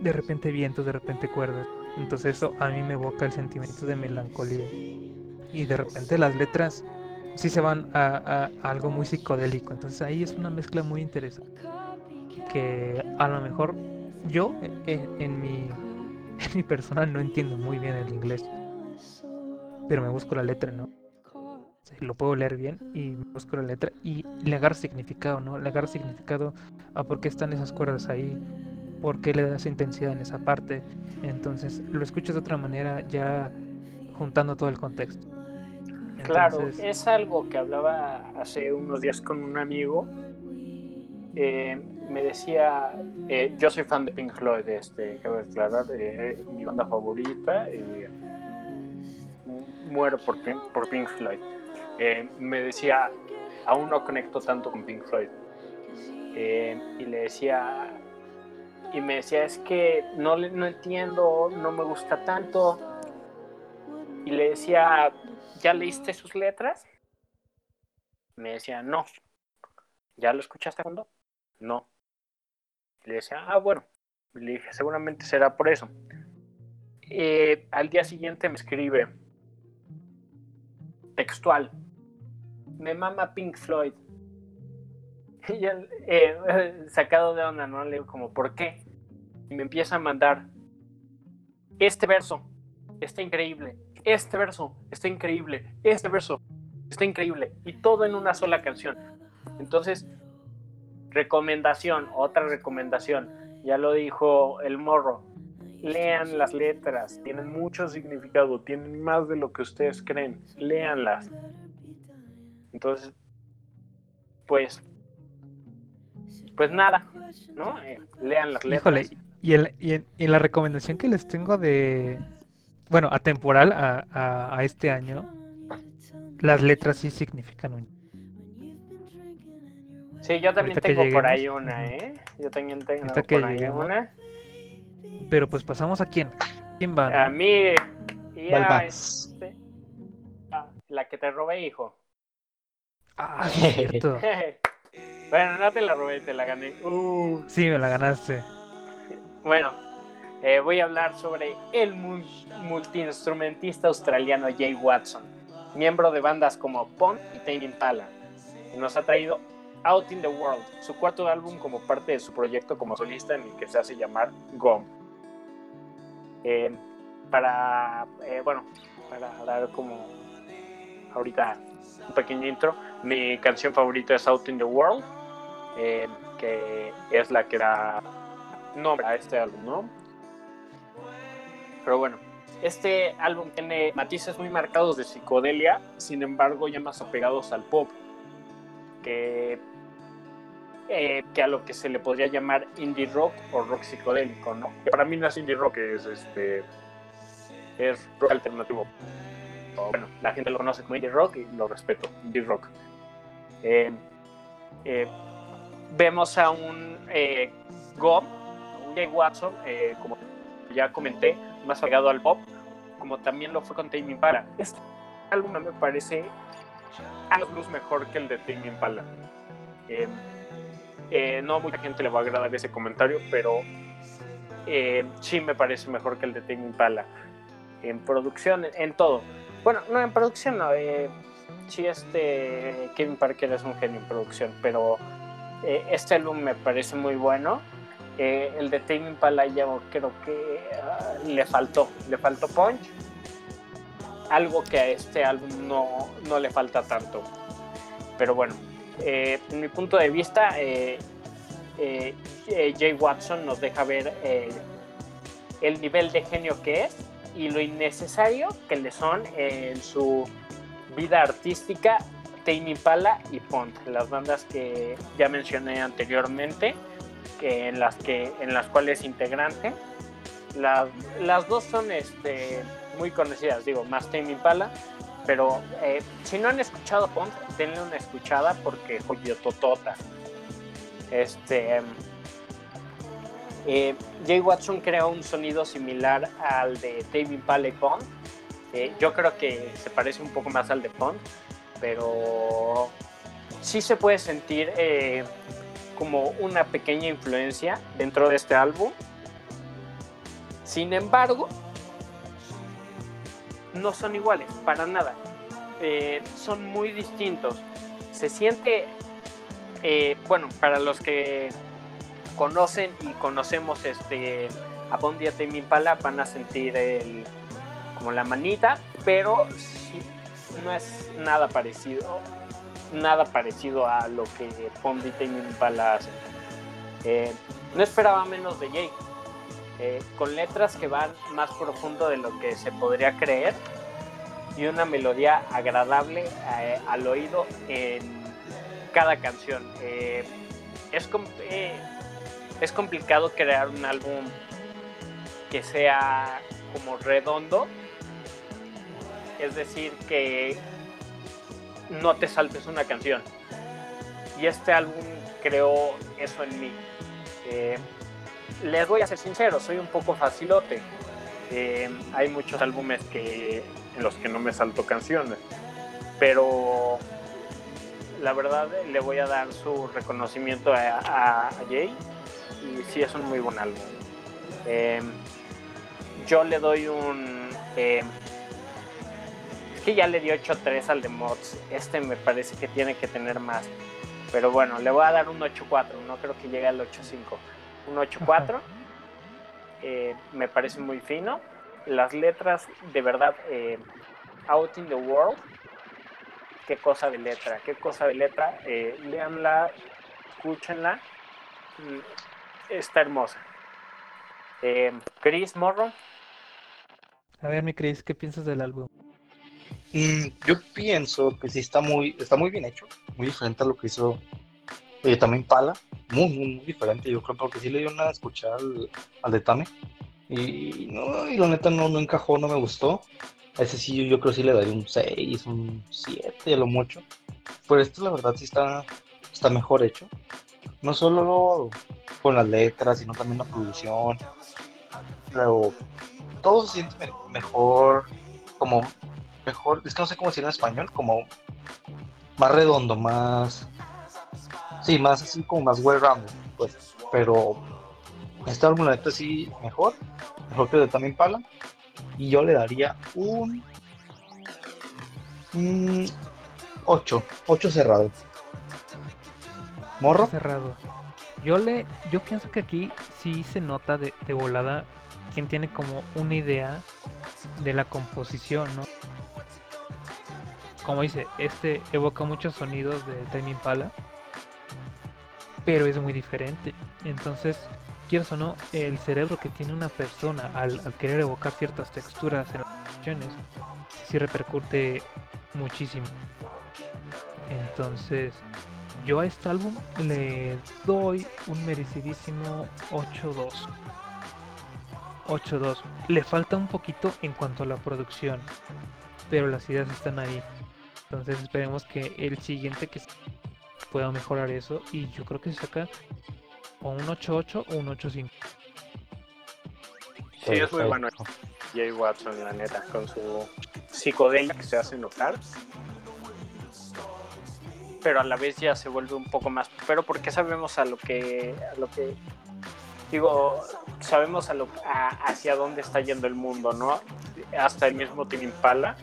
de repente vientos, de repente cuerdas. Entonces eso a mí me evoca el sentimiento de melancolía. Y de repente las letras sí se van a, a- a algo muy psicodélico. Entonces ahí es una mezcla muy interesante. Que a lo mejor yo eh, eh, en mi, en mi persona no entiendo muy bien el inglés. Pero me busco la letra, ¿no? Lo puedo leer bien y busco la letra y le agarro significado, ¿no? Le agarro significado a por qué están esas cuerdas ahí, por qué le das intensidad en esa parte. Entonces lo escuchas de otra manera ya juntando todo el contexto. Claro, es algo que hablaba hace unos días con un amigo. Eh, me decía, eh, yo soy fan de Pink Floyd, este, cabe aclarar, eh, mi banda favorita. eh, muero por, Pink- por Pink Floyd. Eh, me decía, aún no conecto tanto con Pink Floyd. Eh, y le decía, y me decía, es que no, no entiendo, no me gusta tanto. Y le decía, ¿ya leíste sus letras? Me decía, no. ¿Ya lo escuchaste a fondo? No. Le decía, ah, bueno. Le dije, seguramente será por eso. Eh, al día siguiente me escribe textual. Me mama Pink Floyd. Eh, sacado de onda, ¿no? Le como, ¿por qué? Y me empieza a mandar este verso. Está increíble. Este verso está increíble. Este verso está increíble. Y todo en una sola canción. Entonces, recomendación, otra recomendación. Ya lo dijo el morro. Lean las letras, tienen mucho significado, tienen más de lo que ustedes creen. Leanlas. Entonces, pues, pues nada, ¿no? Eh, lean las letras. Híjole, Y, el, y, en, y la recomendación que les tengo de, bueno, atemporal a, a, a este año, las letras sí significan un Sí, yo también Ahorita tengo por ahí una, ¿eh? Yo también tengo Ahorita que por ahí lleguemos. una. Pero pues pasamos a quién. ¿Quién va? A mí y ¿Cuál a este- a la que te robé, hijo. Ah, es cierto. bueno, no te la robé, te la gané. Uh. Sí, me la ganaste. Bueno, eh, voy a hablar sobre el mu- multiinstrumentista australiano Jay Watson, miembro de bandas como Pond y Tame Impala. y Nos ha traído Out in the World, su cuarto álbum como parte de su proyecto como solista en el que se hace llamar GOM. Eh, para, eh, bueno, para dar como ahorita un pequeño intro, mi canción favorita es Out in the World, eh, que es la que da nombre a este álbum, ¿no? Pero bueno, este álbum tiene matices muy marcados de psicodelia, sin embargo ya más apegados al pop, que, eh, que a lo que se le podría llamar indie rock o rock psicodélico, ¿no? Que para mí no es indie rock, es este es rock alternativo. Bueno, la gente lo conoce como indie rock y lo respeto, indie rock. Eh, eh, vemos a un eh, Gob, un Jay Watson, eh, como ya comenté, más pegado al pop, como también lo fue con Tame Impala. Este álbum me parece luz mejor que el de Tame Impala. Eh, eh, no a mucha gente le va a agradar ese comentario, pero eh, sí me parece mejor que el de Tame Impala. En producción, en, en todo. Bueno, no en producción, no. Eh, sí, este Kevin Parker es un genio en producción, pero eh, este álbum me parece muy bueno. Eh, el de Tame Impala creo que ah, le faltó, le faltó punch. Algo que a este álbum no, no le falta tanto. Pero bueno, eh, mi punto de vista, eh, Jay Watson nos deja ver el nivel de genio que es y lo innecesario que le son en su vida artística Tame Impala y Pond, las bandas que ya mencioné anteriormente, que en las que en las cuales es integrante. La- las dos son este, muy conocidas, digo, más Tame Impala, pero eh, si no han escuchado Pond, denle una escuchada porque joyo totota. Este eh, Jay Watson crea un sonido similar al de Tame Impala y Pond. Eh, yo creo que se parece un poco más al de Pond, pero sí se puede sentir eh, como una pequeña influencia dentro de este álbum. Sin embargo, no son iguales, para nada. Eh, son muy distintos. Se siente, eh, bueno, para los que conocen y conocemos este a Bondi y a Tame Impala van a sentir el, como la manita, pero sí, no es nada parecido, nada parecido a lo que Bondi y Tame Impala hacen. Eh, no esperaba menos de Jake, eh, con letras que van más profundo de lo que se podría creer y una melodía agradable eh, al oído en cada canción. Es, es complicado crear un álbum que sea como redondo, es decir, que no te saltes una canción. Y este álbum creó eso en mí. Eh, les voy a ser sincero, soy un poco facilote. Eh, hay muchos álbumes que, en los que no me salto canciones, pero la verdad le voy a dar su reconocimiento a, Jay y sí es un muy buen álbum. Eh, yo le doy un... es que ya le di 8.3 al de Mods, este me parece que tiene que tener más, pero bueno, le voy a dar un 8.4, no creo que llegue al 8.5, un 8.4. eh, me parece muy fino. Las letras, de verdad, eh, Out in the World, qué cosa de letra, qué cosa de letra. Eh, leanla, escúchenla, mm, está hermosa. Eh, Chris Morro, A ver, mi Chris, ¿qué piensas del álbum? Yo pienso que sí está muy, está muy bien hecho, muy diferente a lo que hizo Y también Pala, muy, muy, muy diferente. Yo creo porque sí le dio una escuchar al, al de Tame. Y, no, y la neta no, no encajó, no me gustó. A ese sí, yo creo que sí le daría un 6, un 7 a lo mucho. Pero esto la verdad sí está, está mejor hecho. No solo con las letras, sino también la producción. Pero todo se siente me- mejor, como mejor, es que no sé cómo decir en español, como más redondo, más, sí, más así como más well rounded, pues. Pero este álbum la sí mejor, mejor que de también Pala. Y yo le daría un, un 8, 8 cerrado. Morro, cerrado. Yo le, yo pienso que aquí sí se nota de, de volada quien tiene como una idea de la composición, ¿no? Como dice, este evoca muchos sonidos de Tame Impala, pero es muy diferente. Entonces, quieras o no, el cerebro que tiene una persona al, al querer evocar ciertas texturas en las canciones, sí repercute muchísimo. Entonces, yo a este álbum le doy un merecidísimo 8-2. 8-2. Le falta un poquito en cuanto a la producción, pero las ideas están ahí. Entonces esperemos que el siguiente que pueda mejorar eso y yo creo que se saca o un 8-8 o un 8-5. Sí, es muy bueno Jay Watson, la neta, con su psicodelia que se hace notar. Pero a la vez ya se vuelve un poco más. Pero porque sabemos a lo que. A lo que digo, sabemos a lo, a- hacia dónde está yendo el mundo, ¿no? Hasta el mismo Tim Impala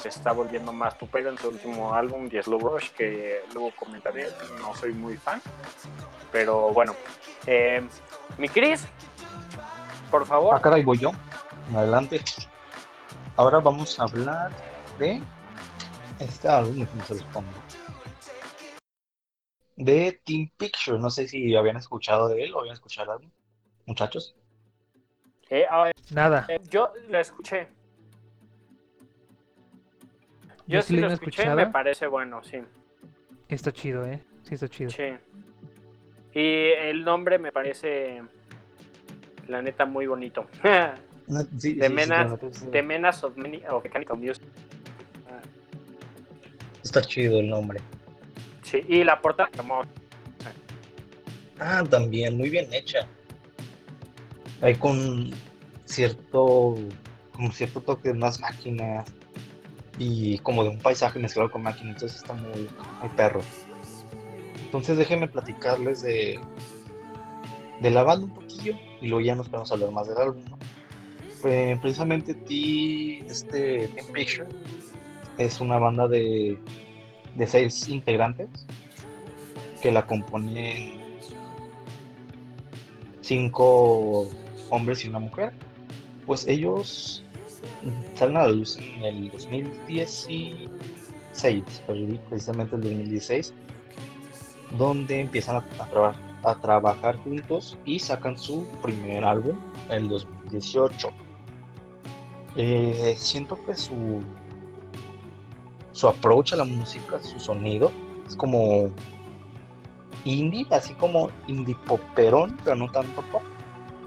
se está volviendo más tupero en su último álbum, The Slow Rush, que luego comentaré. No soy muy fan. Pero bueno. Eh, mi Chris, por favor. Ah, caray, voy yo. Adelante. Ahora vamos a hablar de este álbum, déjenme se los pongo. De Team Picture. No sé si habían escuchado de él o habían escuchado algo. Muchachos. Eh, ver, Nada, Eh, yo lo escuché. Yo, yo sí lo escuché, escuchado. me parece bueno, sí. Está chido, ¿eh? Sí, está chido. sí. Y el nombre me parece, la neta, muy bonito. No, sí, De sí, neta sí. Of, Many- of Mechanical Music. Está chido el nombre. Sí, y la portada, como Ah, también, muy bien hecha. Hay con cierto, como cierto toque de más máquinas y como de un paisaje mezclado con máquinas, entonces está muy, muy perro. Entonces déjenme platicarles de, de la banda un poquillo y luego ya nos podemos hablar más del álbum. ¿no? Eh, precisamente ti, este Team Picture es una banda de, de seis integrantes que la componen cinco hombres y una mujer. Pues ellos salen a la luz en el 2016, precisamente el 2016, donde empiezan a, a traba- a trabajar juntos y sacan su primer álbum en el 2018. Eh, siento que su su approach a la música, su sonido, es como indie, así como indie poperón, pero no tanto pop.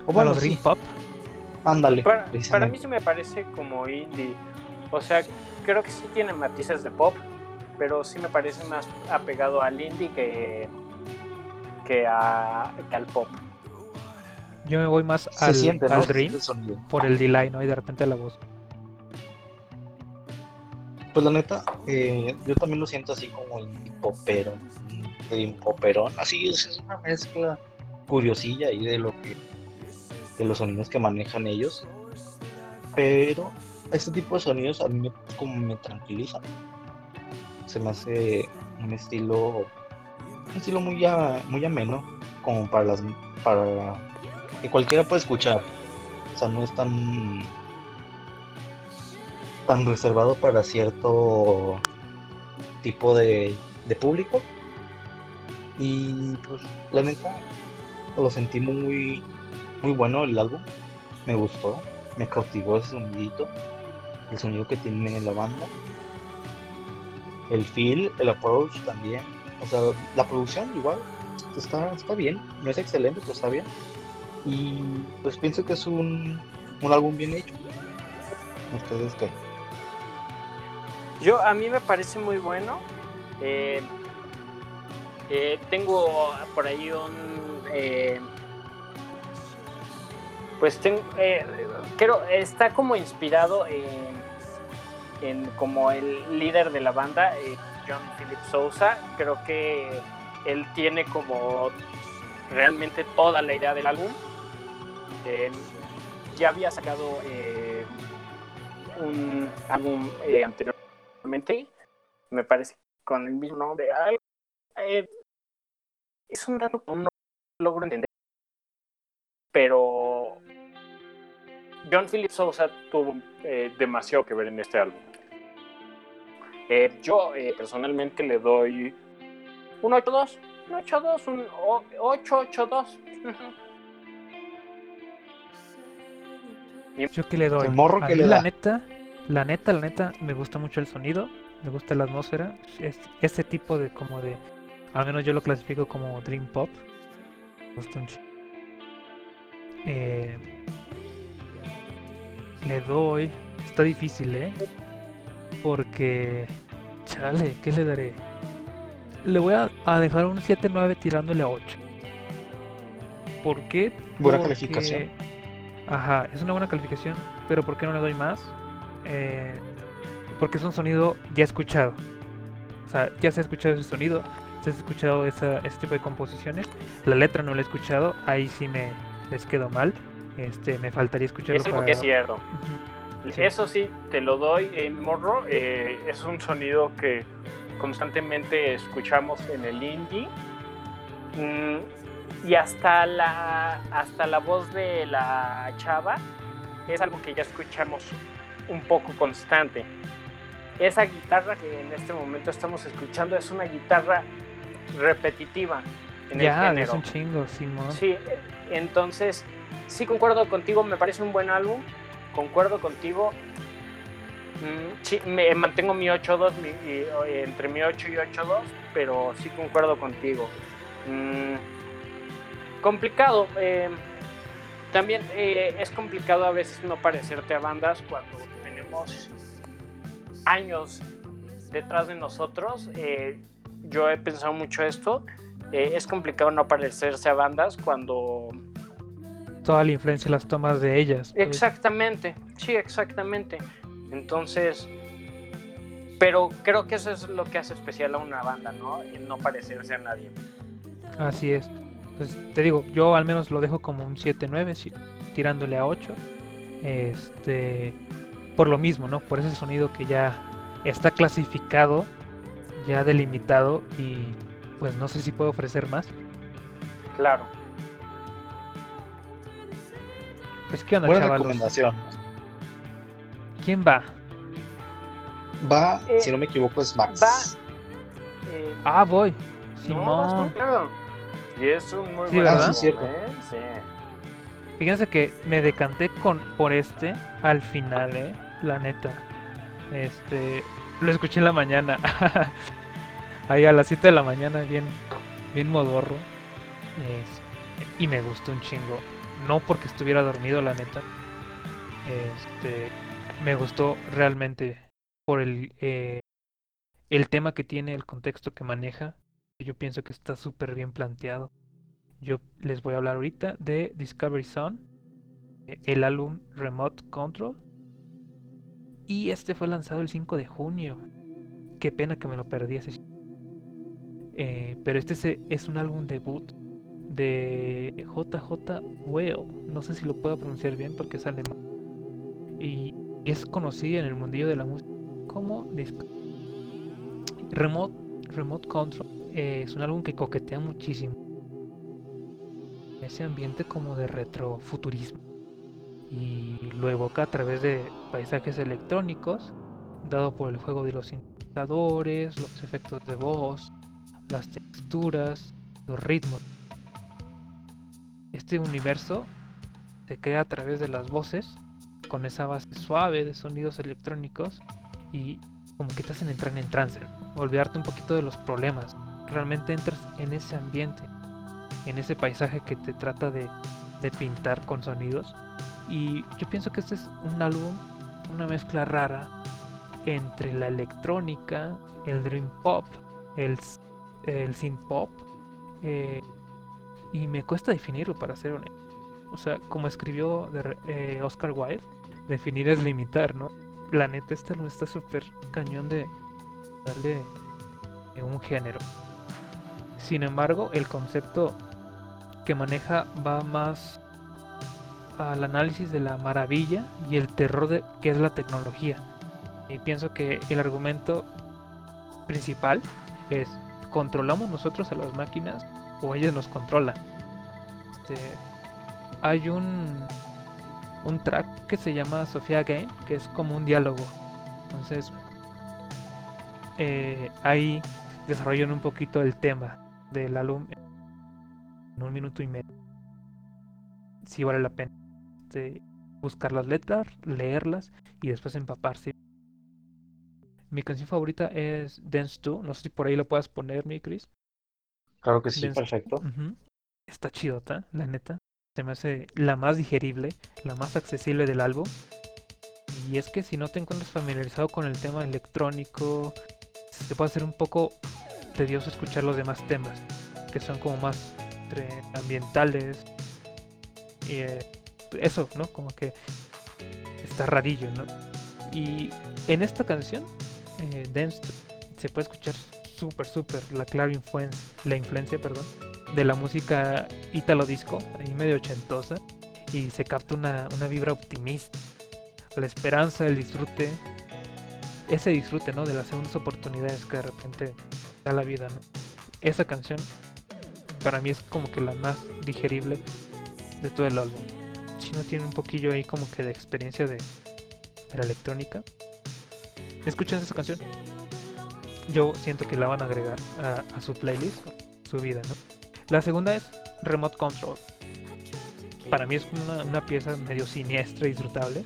O Bueno, bueno, sí, Pop. Ándale. para, para mí sí me parece como indie. O sea, creo que sí tiene matices de pop, pero sí me parece más apegado al indie que, que, a, que al pop. Yo me voy más al, siente, Dream el por el delay, ¿no? Y de repente la voz. Pues la neta, eh, yo también lo siento así como indie poperón, dream poperón, así es, es una mezcla curiosilla ahí de lo que, de los sonidos que manejan ellos, pero este tipo de sonidos a mí me, como me tranquilizan, se me hace un estilo, un estilo muy, a- muy ameno, como para las, para que cualquiera puede escuchar, o sea, no es tan tan reservado para cierto tipo de, de público. Y pues la neta lo sentí muy, muy bueno el álbum. Me gustó, me cautivó ese sonidito, el sonido que tiene la banda. El feel, el approach también, O sea, la producción igual está, está bien, no es excelente, pero está bien. Y pues pienso que es un, un álbum bien hecho. ¿Ustedes qué? Yo, a mí me parece muy bueno. Eh, eh, tengo por ahí un. Eh, pues tengo, creo, está como inspirado en, como el líder de la banda, John Philip Sousa. Creo que él tiene como realmente toda la idea del álbum. ya había sacado un álbum anteriormente, me parece, con el mismo nombre. Eh, es un dato que no logro entender. Pero John Philip Sousa tuvo eh, demasiado que ver en este álbum. Eh, yo personalmente le doy un 8-2, un 8-2, un 8-8-2. ¿Yo qué le doy? morro que le la da? neta, la neta, la neta, me gusta mucho el sonido, me gusta la atmósfera, es, este tipo de como de, al menos yo lo clasifico como dream pop. Me gusta un eh, le doy, está difícil, ¿eh? Porque, chale, ¿qué le daré? Le voy a, a dejar un 7-9 tirándole a 8. ¿Por qué? Buena Porque- calificación. Ajá, es una buena calificación, pero ¿por qué no le doy más? Eh, porque es un sonido ya escuchado. O sea, ya se ha escuchado ese sonido, se ha escuchado esa, ese tipo de composiciones. La letra no la he escuchado, ahí sí me les quedo mal. Este, me faltaría escucharlo Es algo para... que es cierto. Sí. Eso sí, te lo doy en morro. eh, es un sonido que constantemente escuchamos en el indie. Mm, y hasta la, hasta la voz de la chava es algo que ya escuchamos un poco constante. Esa guitarra que en este momento estamos escuchando es una guitarra repetitiva en el Ya, es género. un chingo, Simón. Sí, entonces sí concuerdo contigo, me parece un buen álbum, concuerdo contigo. Mm, sí, me mantengo mi 8-2, mi- y, eh, entre mi 8 y 8-2, pero sí concuerdo contigo. Mm, complicado. eh, también eh, es complicado a veces no parecerte a bandas cuando tenemos años detrás de nosotros. yo he pensado mucho esto. es complicado no parecerse a bandas cuando Toda la influencia las tomas de ellas. pues. Exactamente, sí, exactamente. Entonces, pero creo que eso es lo que hace especial a una banda, ¿no? El no parecerse a nadie. Así es. Pues te digo, yo al menos lo dejo como un 7-9, sí, tirándole a 8. Este, por lo mismo, ¿no? Por ese sonido que ya está clasificado, ya delimitado y pues no sé si puedo ofrecer más. Claro. Pues qué onda, Buena chavalos? recomendación. ¿Quién va? Va, Eh, si no me equivoco, es Max. va. Eh, Ah, voy. no, Simón. claro. Y es un muy Sí, buen ¿verdad? Sí, cierto. ¿eh? Sí. Fíjense que me decanté con por este al final, eh, la neta. Este, lo escuché en la mañana. Ahí a las 7 de la mañana, bien bien modorro. Es- y me gustó un chingo. No porque estuviera dormido, la neta. Este, me gustó realmente por el eh, el tema que tiene, el contexto que maneja. Yo pienso que está súper bien planteado. Yo les voy a hablar ahorita de Discovery Zone, eh, el álbum Remote Control. Y este fue lanzado el 5 de junio. Qué pena que me lo perdí ese. Eh, pero este es un álbum debut de JJ Whale. No sé si lo puedo pronunciar bien porque es alemán. Y es conocido en el mundillo de la música como Remote, Remote Control. eh, es un álbum que coquetea muchísimo ese ambiente como de retrofuturismo y lo evoca a través de paisajes electrónicos dado por el juego de los sintetizadores, los efectos de voz, las texturas, los ritmos. Este universo se crea a través de las voces con esa base suave de sonidos electrónicos y como que te hacen entrar en trance, olvidarte un poquito de los problemas realmente entras en ese ambiente, en ese paisaje que te trata de, pintar con sonidos. Y yo pienso que este es un álbum, una mezcla rara entre la electrónica, el dream pop, el, el synth pop. eh, y me cuesta definirlo para ser honesto. O sea, como escribió eh, Oscar Wilde, definir es limitar, ¿no? La neta, este álbum está súper cañón de darle un género. Sin embargo, el concepto que maneja va más al análisis de la maravilla y el terror de que es la tecnología. Y pienso que el argumento principal es controlamos nosotros a las máquinas o ellas nos controlan. Este, hay un un track que se llama Sofía Game, que es como un diálogo. Entonces, eh, ahí desarrollan un poquito el tema del álbum en un minuto y medio. Sí vale la pena este, buscar las letras, leerlas y después empaparse. Mi canción favorita es Dance 2. No sé si por ahí lo puedas poner, mi Chris. Claro que sí, perfecto. Ujú. Está chidota, la neta. Se me hace la más digerible, la más accesible del álbum. Y es que si no te encuentras familiarizado con el tema electrónico, te puede hacer un poco tedioso escuchar los demás temas, que son como más ambientales. Y eh, eso, ¿no? Como que está rarillo, ¿no? Y en esta canción, eh, Dance, se puede escuchar súper, súper la clara influencia, la influencia, perdón, de la música italo disco, ahí medio ochentosa, y se capta una, una vibra optimista, la esperanza, el disfrute, ese disfrute, ¿no? De las segundas oportunidades que de repente da la vida. Esa canción para mí es como que la más digerible de todo el álbum. Si no tiene un poquillo ahí como que de experiencia de, de la electrónica. Escuchen esa canción. Yo siento que la van a agregar a, a su playlist, su vida, ¿no? La segunda es Remote Control. Para mí es una, una pieza medio siniestra y disfrutable,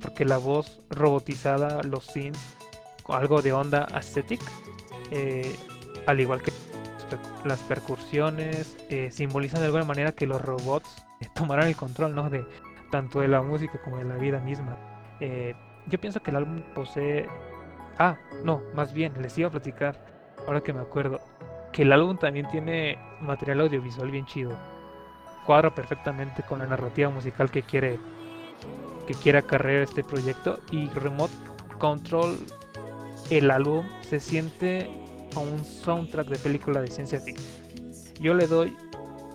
porque la voz robotizada, los synths, con algo de onda aesthetic, eh, al igual que las percusiones, eh, simbolizan de alguna manera que los robots eh, tomarán el control, ¿no? De tanto de la música como de la vida misma. Eh, yo pienso que el álbum posee... Ah, no, más bien, les iba a platicar, ahora que me acuerdo, que el álbum también tiene material audiovisual bien chido. Cuadra perfectamente con la narrativa musical que quiere que quiere acarrear este proyecto y Remote Control el álbum se siente a un soundtrack de película de ciencia ficción. Yo le doy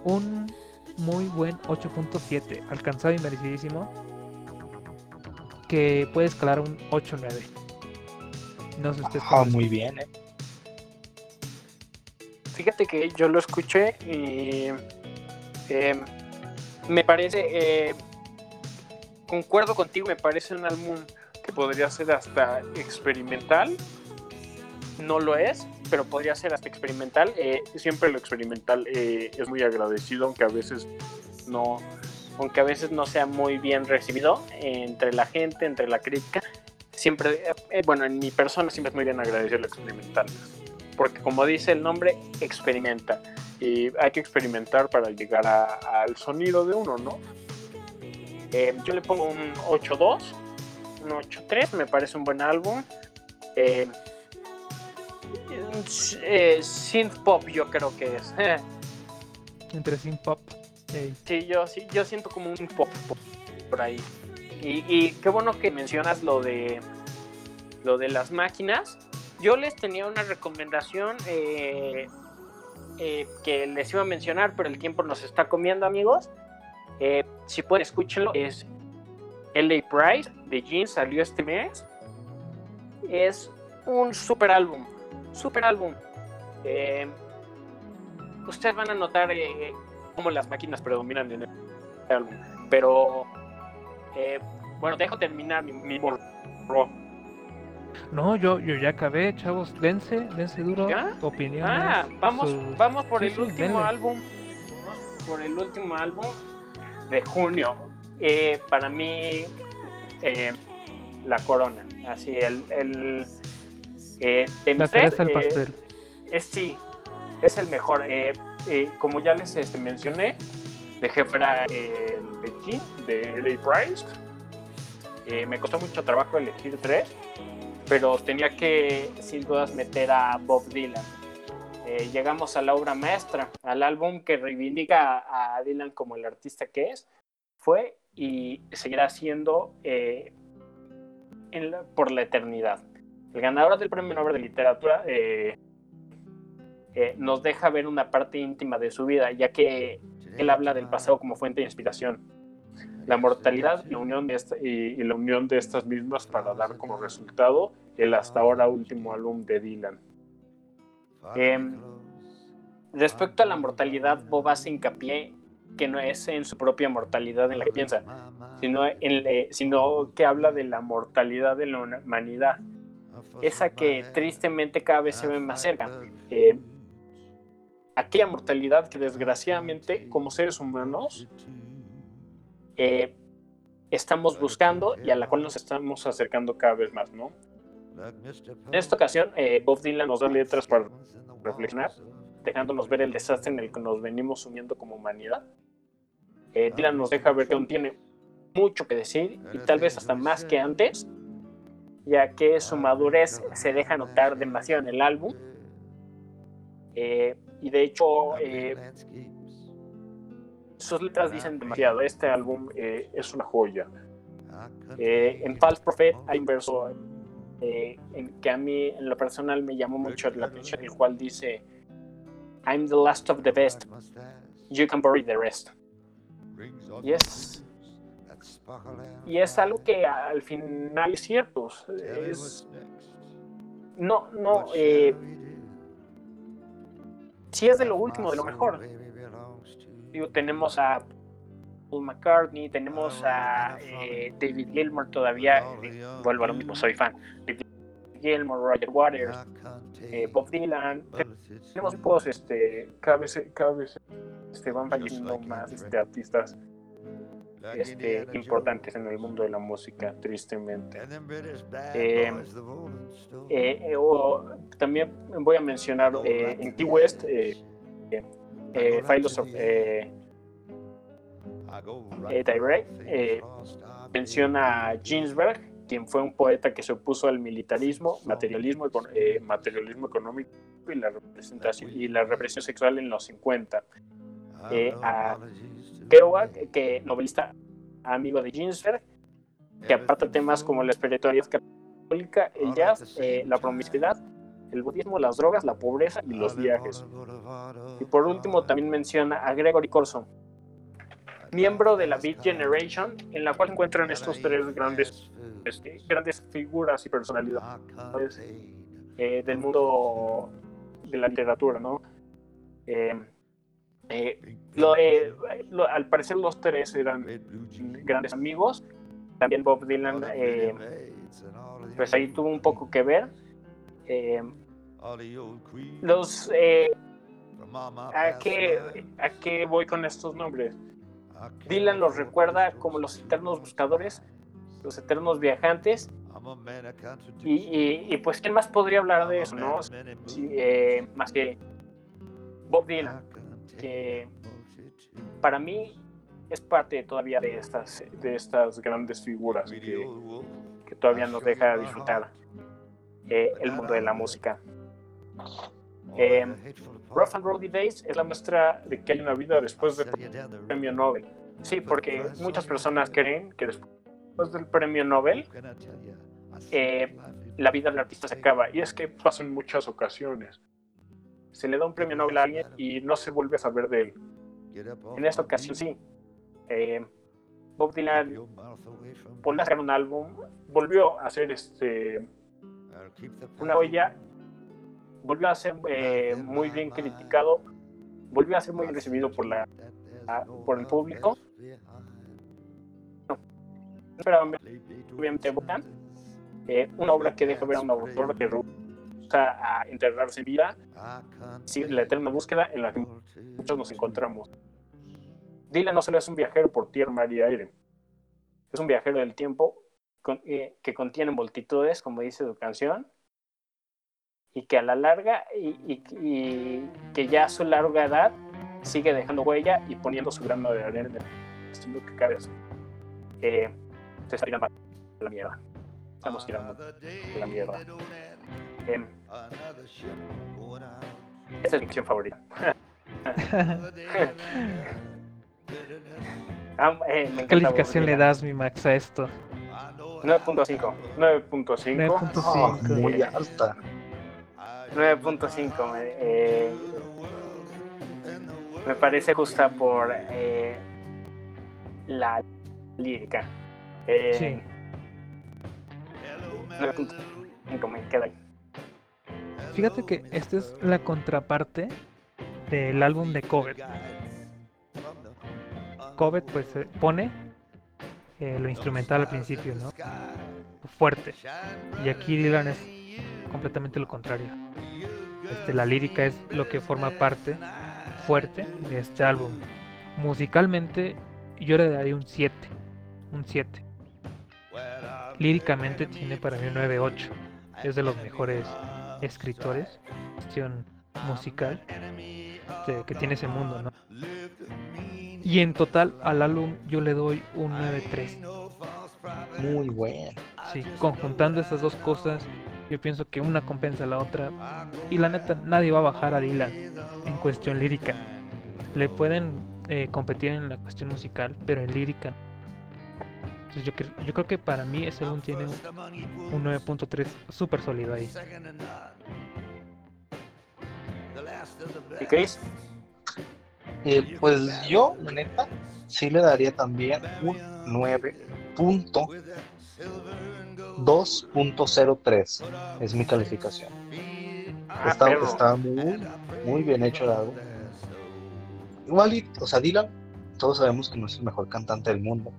un muy buen 8.7, alcanzado y merecidísimo, que puede escalar un 8.9. No sé ustedes Ah, muy bien, ¿eh? Fíjate que yo lo escuché y eh, me parece, eh, concuerdo contigo, me parece un álbum que podría ser hasta experimental. No lo es, pero podría ser hasta experimental. Eh, siempre lo experimental eh, es muy agradecido, aunque a veces no, aunque a veces no sea muy bien recibido entre la gente, entre la crítica. Siempre, eh, bueno, en mi persona siempre es muy bien agradecido lo experimental porque como dice el nombre, experimenta. Y hay que experimentar para llegar a- al sonido de uno, ¿no? Eh, yo le pongo un 8.2, un 8.3, me parece un buen álbum. Eh, eh, synth pop yo creo que es. entre synth pop. ey, Sí, yo, sí, yo siento como un pop pop por ahí. Y, y qué bueno que mencionas lo de lo de las máquinas. Yo les tenía una recomendación eh, eh, que les iba a mencionar, pero el tiempo nos está comiendo, amigos. Eh, si pueden, escúchenlo. Es LA Price de Jeans, salió este mes. Es un super álbum. Super álbum. Ustedes van a notar cómo las máquinas predominan en el álbum. Pero, bueno, dejo terminar mi, mi. No, yo, yo ya acabé, chavos. Dense, dense duro. ¿Ya? Opiniones. Ah, vamos, sus- vamos por sí, el último denle. álbum. Por el último álbum de junio. Eh, para mí, eh, la corona. Así, el. el eh, de La cereza al eh, pastel. es sí. es el mejor. Como ya les este, mencioné, dejé fuera el Beijing de L.A. Price. Me costó mucho trabajo elegir tres, pero tenía que sin dudas meter a Bob Dylan. llegamos a la obra maestra, al álbum que reivindica a, Dylan como el artista que es, fue y seguirá siendo por la eternidad. El ganador del Premio Nobel de Literatura eh, eh, nos deja ver una parte íntima de su vida, ya que él habla del pasado como fuente de inspiración. La mortalidad la unión de y, la unión de estas mismas para dar como resultado el hasta ahora último álbum de Dylan. Em, respecto a la mortalidad, Bob hace hincapié que no es en su propia mortalidad en la que piensa, sino, eh, que habla de la mortalidad de la humanidad, esa que tristemente cada vez se ve más cerca. Eh, aquella mortalidad que desgraciadamente como seres humanos eh, estamos buscando y a la cual nos estamos acercando cada vez más, ¿no? En esta ocasión, Bob Dylan nos da letras para reflexionar, dejándonos ver el desastre en el que nos venimos sumiendo como humanidad eh, Dylan nos deja ver que aún tiene mucho que decir y tal vez hasta más que antes, ya que su madurez se deja notar demasiado en el álbum. Eh, y de hecho, eh, sus letras dicen demasiado. Este álbum es una joya. en False Prophet hay un verso en que a mí, en lo personal, me llamó mucho la atención, el cual dice: I'm the last of the best. You can bury the rest. Y es, y es algo que al final es cierto. Es, no, no. Eh, si es de lo último, de lo mejor. Digo, tenemos a Paul McCartney, tenemos a eh, David Gilmour todavía. vuelvo a lo mismo, soy fan. David Gilmour, Roger Waters, eh, Bob Dylan. Tenemos pues, este, cada vez, cada vez este, van falleciendo más este, artistas este, importantes en el mundo de la música, tristemente. Eh, eh, eh, también voy a mencionar en Key West, Philos of menciona a Ginsberg, quien fue un poeta que se opuso al militarismo, materialismo, materialismo económico y la representación y la represión sexual en los 50. a Kerouac, que novelista amigo de Ginsberg, que aparta temas como la espiritualidad católica, el jazz, eh, la promiscuidad, el budismo, las drogas, la pobreza y los viajes. Y por último también menciona a Gregory Corso, miembro de la Beat Generation, en la cual se encuentran estos tres grandes, este, grandes figuras y personalidades eh, del mundo de la literatura, ¿no? Eh, eh, al parecer los tres eran grandes amigos. También Bob Dylan, pues ahí tuvo un poco que ver. los, ¿a, qué, ¿A qué voy con estos nombres? Dylan los recuerda como los eternos buscadores, los eternos viajantes. Y, pues, ¿quién más podría hablar de eso, no? más que Bob Dylan que para mí es parte todavía de estas, de estas grandes figuras que, que todavía nos deja disfrutar eh, el mundo de la música. Eh, Rough and Rowdy Days es la muestra de que hay una vida después del premio Nobel. Sí, porque muchas personas creen que después del premio Nobel eh, la vida del artista se acaba. Y es que pasa en muchas ocasiones se le da un premio Nobel a alguien y no se vuelve a saber de él. En esta ocasión sí. Eh, Bob Dylan volvió a hacer un álbum, volvió a hacer este una huella, volvió a ser eh, muy bien criticado, volvió a ser muy recibido por la por el público. No, obviamente eh, una obra que deja ver a un autor que a enterrarse en vida, sí, la eterna búsqueda en la que muchos nos encontramos. Dylan no solo es un viajero por tierra, mar y aire, es un viajero del tiempo eh, que contiene multitudes, como dice su canción, y que a la larga y, que ya a su larga edad sigue dejando huella y poniendo su grano de arena en el que cabe. Eh, se está tirando la mierda. Estamos tirando la mierda. Eh, esta es mi canción favorita. ah, eh, ¿Qué calificación le das, mi Max, a esto? 9.5. 9.5. muy alta. 9.5. Eh, me parece justa por eh, la lírica. Eh, sí. 9.5 me queda ahí. Fíjate que esta es la contraparte del álbum de Covet. Covet pues pone eh, lo instrumental al principio, ¿no? Fuerte. Y aquí Dylan es completamente lo contrario. Este, la lírica es lo que forma parte fuerte de este álbum. Musicalmente yo le daría un 7. Un 7. Líricamente tiene para mí un 9-8. Es de los mejores escritores, cuestión musical, que tiene ese mundo, ¿no? Y en total al álbum yo le doy un 9-3. Muy bueno. Sí, conjuntando esas dos cosas, yo pienso que una compensa a la otra. Y la neta, nadie va a bajar a Dylan en cuestión lírica. Le pueden eh, competir en la cuestión musical, pero en lírica. Entonces yo, yo creo que para mí ese álbum tiene un, 9.3 súper sólido ahí. ¿Y Chris? Eh, pues yo, la neta, sí le daría también un 9.2.03. Es mi calificación. Ah, está, muy, muy bien hecho el álbum. Igual, o sea, Dylan, todos sabemos que no es el mejor cantante del mundo.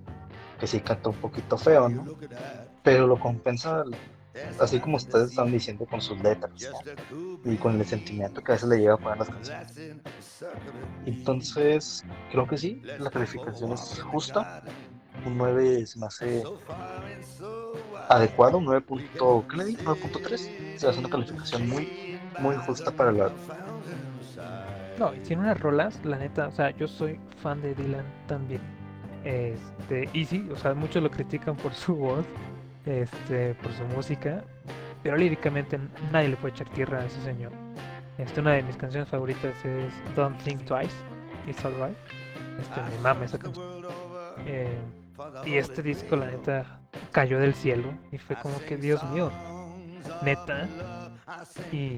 Que sí canta un poquito feo, ¿no? Pero lo compensa así como ustedes están diciendo con sus letras y con el sentimiento que a veces le llega a poner las canciones. Entonces, creo que sí, la calificación es justa. Un 9 se me hace adecuado, un 9. ¿qué le di? 9.3. Se hace una calificación muy, muy justa para álbum. No, y tiene unas rolas, la neta, o sea, yo soy fan de Dylan también. Este, y sí, o sea, muchos lo critican por su voz, este, por su música, pero líricamente nadie le puede echar tierra a ese señor. Este, una de mis canciones favoritas es Don't Think Twice, It's Alright. Este, me mama esa canción. Eh, y este disco, la neta, cayó del cielo y fue como que, Dios mío, neta. Y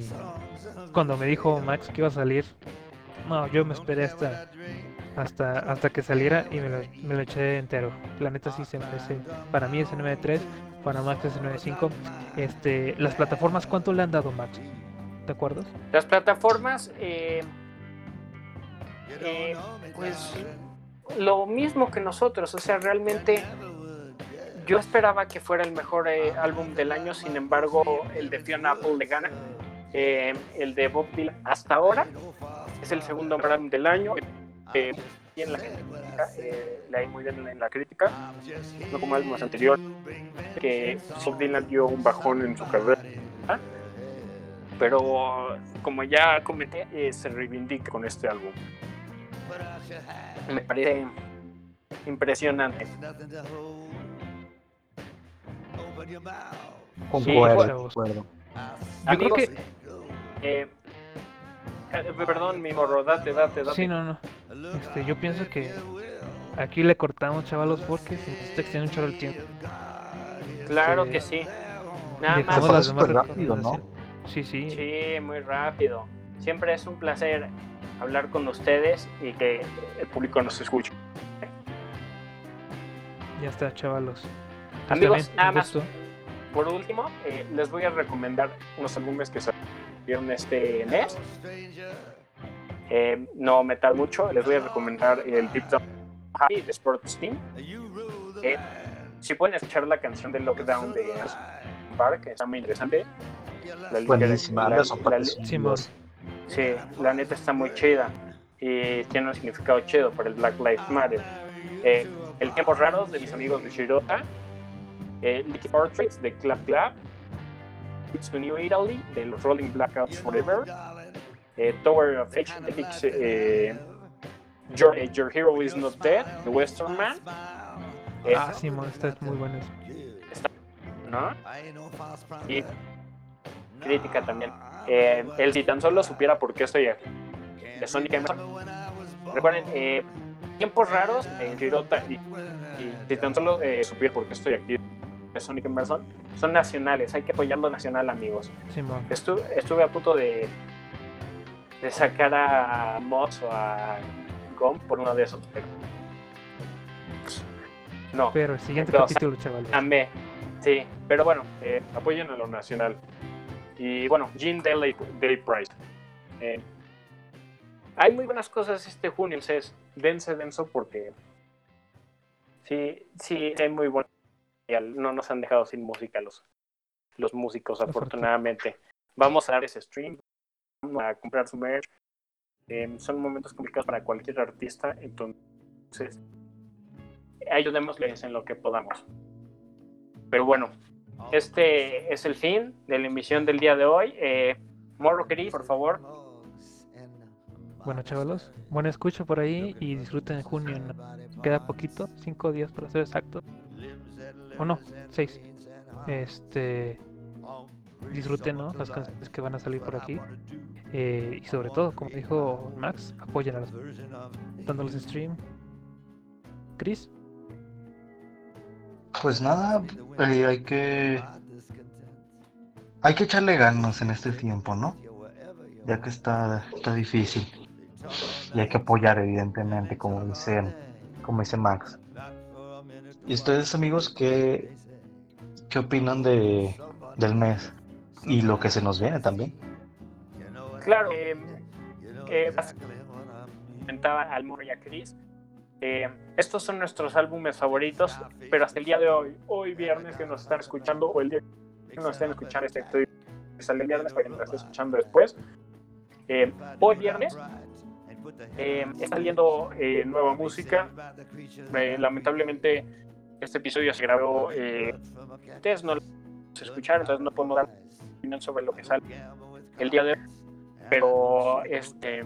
cuando me dijo Max que iba a salir, no, yo me esperé hasta hasta, hasta que saliera y me lo, eché entero. La neta sí se merece. Para mí es el 9.3, para Max es el 9.5. Este, las plataformas, ¿cuánto le han dado Max? ¿De acuerdo? Las plataformas, eh, eh, pues lo mismo que nosotros, o sea, realmente yo esperaba que fuera el mejor eh, álbum del año, sin embargo, el de Fiona Apple le gana. el de Bob Dylan hasta ahora es el segundo álbum del año eh, en la crítica, eh, le hay muy bien en la crítica, no como álbumes anteriores, que Bob Dylan dio un bajón en su carrera, pero como ya comenté, eh, se reivindica con este álbum. Me parece impresionante. Concuerdo, Yo creo que eh, eh, perdón, mi morro, date, date, date. Sí, no, no. Este, yo pienso que aquí le cortamos, chavalos, porque se está extendiendo un chorro el tiempo. Claro este, que sí. Nada más. rápido, ¿no? Sí, sí. Sí, muy rápido. Siempre es un placer hablar con ustedes y que el público nos escuche. Ya está, chavalos. Amigos, nada más. Por último, eh, les voy a recomendar unos álbumes que salieron este mes. Eh, no metal mucho, les voy a recomendar el Deep Down Happy de Sports Team. Eh, si pueden escuchar la canción de Lockdown de Park, que está muy interesante. La, Buenísima, la, la, sí, la neta está muy chida y tiene un significado chido para el Black Lives Matter. Eh, el tiempo raro de mis amigos de Shirota. Eh, Portraits de Clap Clap. Roads to New Italy de los Rolling Blackouts Forever, eh, Tower of Age de eh, Your, eh, Your Hero is Not Dead de Western Man. Ah, Simón, esta es muy buena. ¿no? Y crítica también. Eh, el si tan solo supiera por qué estoy aquí. De Sonic Emerson. Recuerden, eh, tiempos raros en Hirota y, y si tan solo eh, supiera por qué estoy aquí de Sonic Emerson son nacionales. Hay que apoyar lo nacional, amigos. Estuve, estuve a punto de, de sacar a Mods o a Gom por uno de esos, pero. No, Pero el siguiente Pero, capítulo, chavales. amé. Sí, pero bueno, eh, apoyen a lo nacional. Y bueno, Jean Daily, Daily Price. Eh, hay muy buenas cosas este junio, entonces dense denso porque sí, sí, hay muy buenas. No nos han dejado sin música los, los músicos, afortunadamente. Vamos a dar ese stream, vamos a comprar su merch. Eh, son momentos complicados para cualquier artista, entonces ayudémosles en lo que podamos. Pero bueno, este es el fin de la emisión del día de hoy. Eh, Morro Cris, por favor. Bueno, chavalos, buen escucho por ahí y disfruten junio. ¿no? Queda poquito, cinco días para ser exacto. O no, seis. Este. Disfruten ¿no? las canciones que van a salir por aquí. Eh, y sobre todo, como dijo Max, apoyen a los dándoles stream. Chris, Pues nada, eh, hay que hay que echarle ganas en este tiempo, ¿no? Ya que está, está difícil. Y hay que apoyar, evidentemente, como dicen, como dice Max. ¿Y ustedes, amigos, qué, qué opinan de, del mes? Y lo que se nos viene también. Claro, eh, eh, comentaba al y a Chris. Eh, estos son nuestros álbumes favoritos, pero hasta el día de hoy, hoy viernes que nos están escuchando, o el día que nos estén escuchando este episodio, sale el viernes para que nos esté escuchando después. eh, hoy viernes eh, está saliendo eh, nueva música. Eh, lamentablemente, este episodio se grabó. Eh, ustedes no lo escucharon, entonces no podemos dar opinión sobre lo que sale el día de hoy. Pero, este.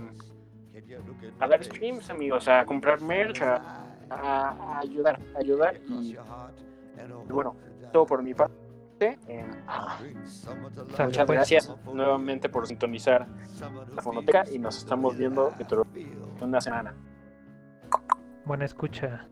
A dar streams, amigos, a comprar merch, a, ayudar, a ayudar. Y, y bueno, todo por mi parte. Eh, muchas pues. gracias nuevamente por sintonizar la fonoteca y nos estamos viendo dentro de una semana. buena escucha.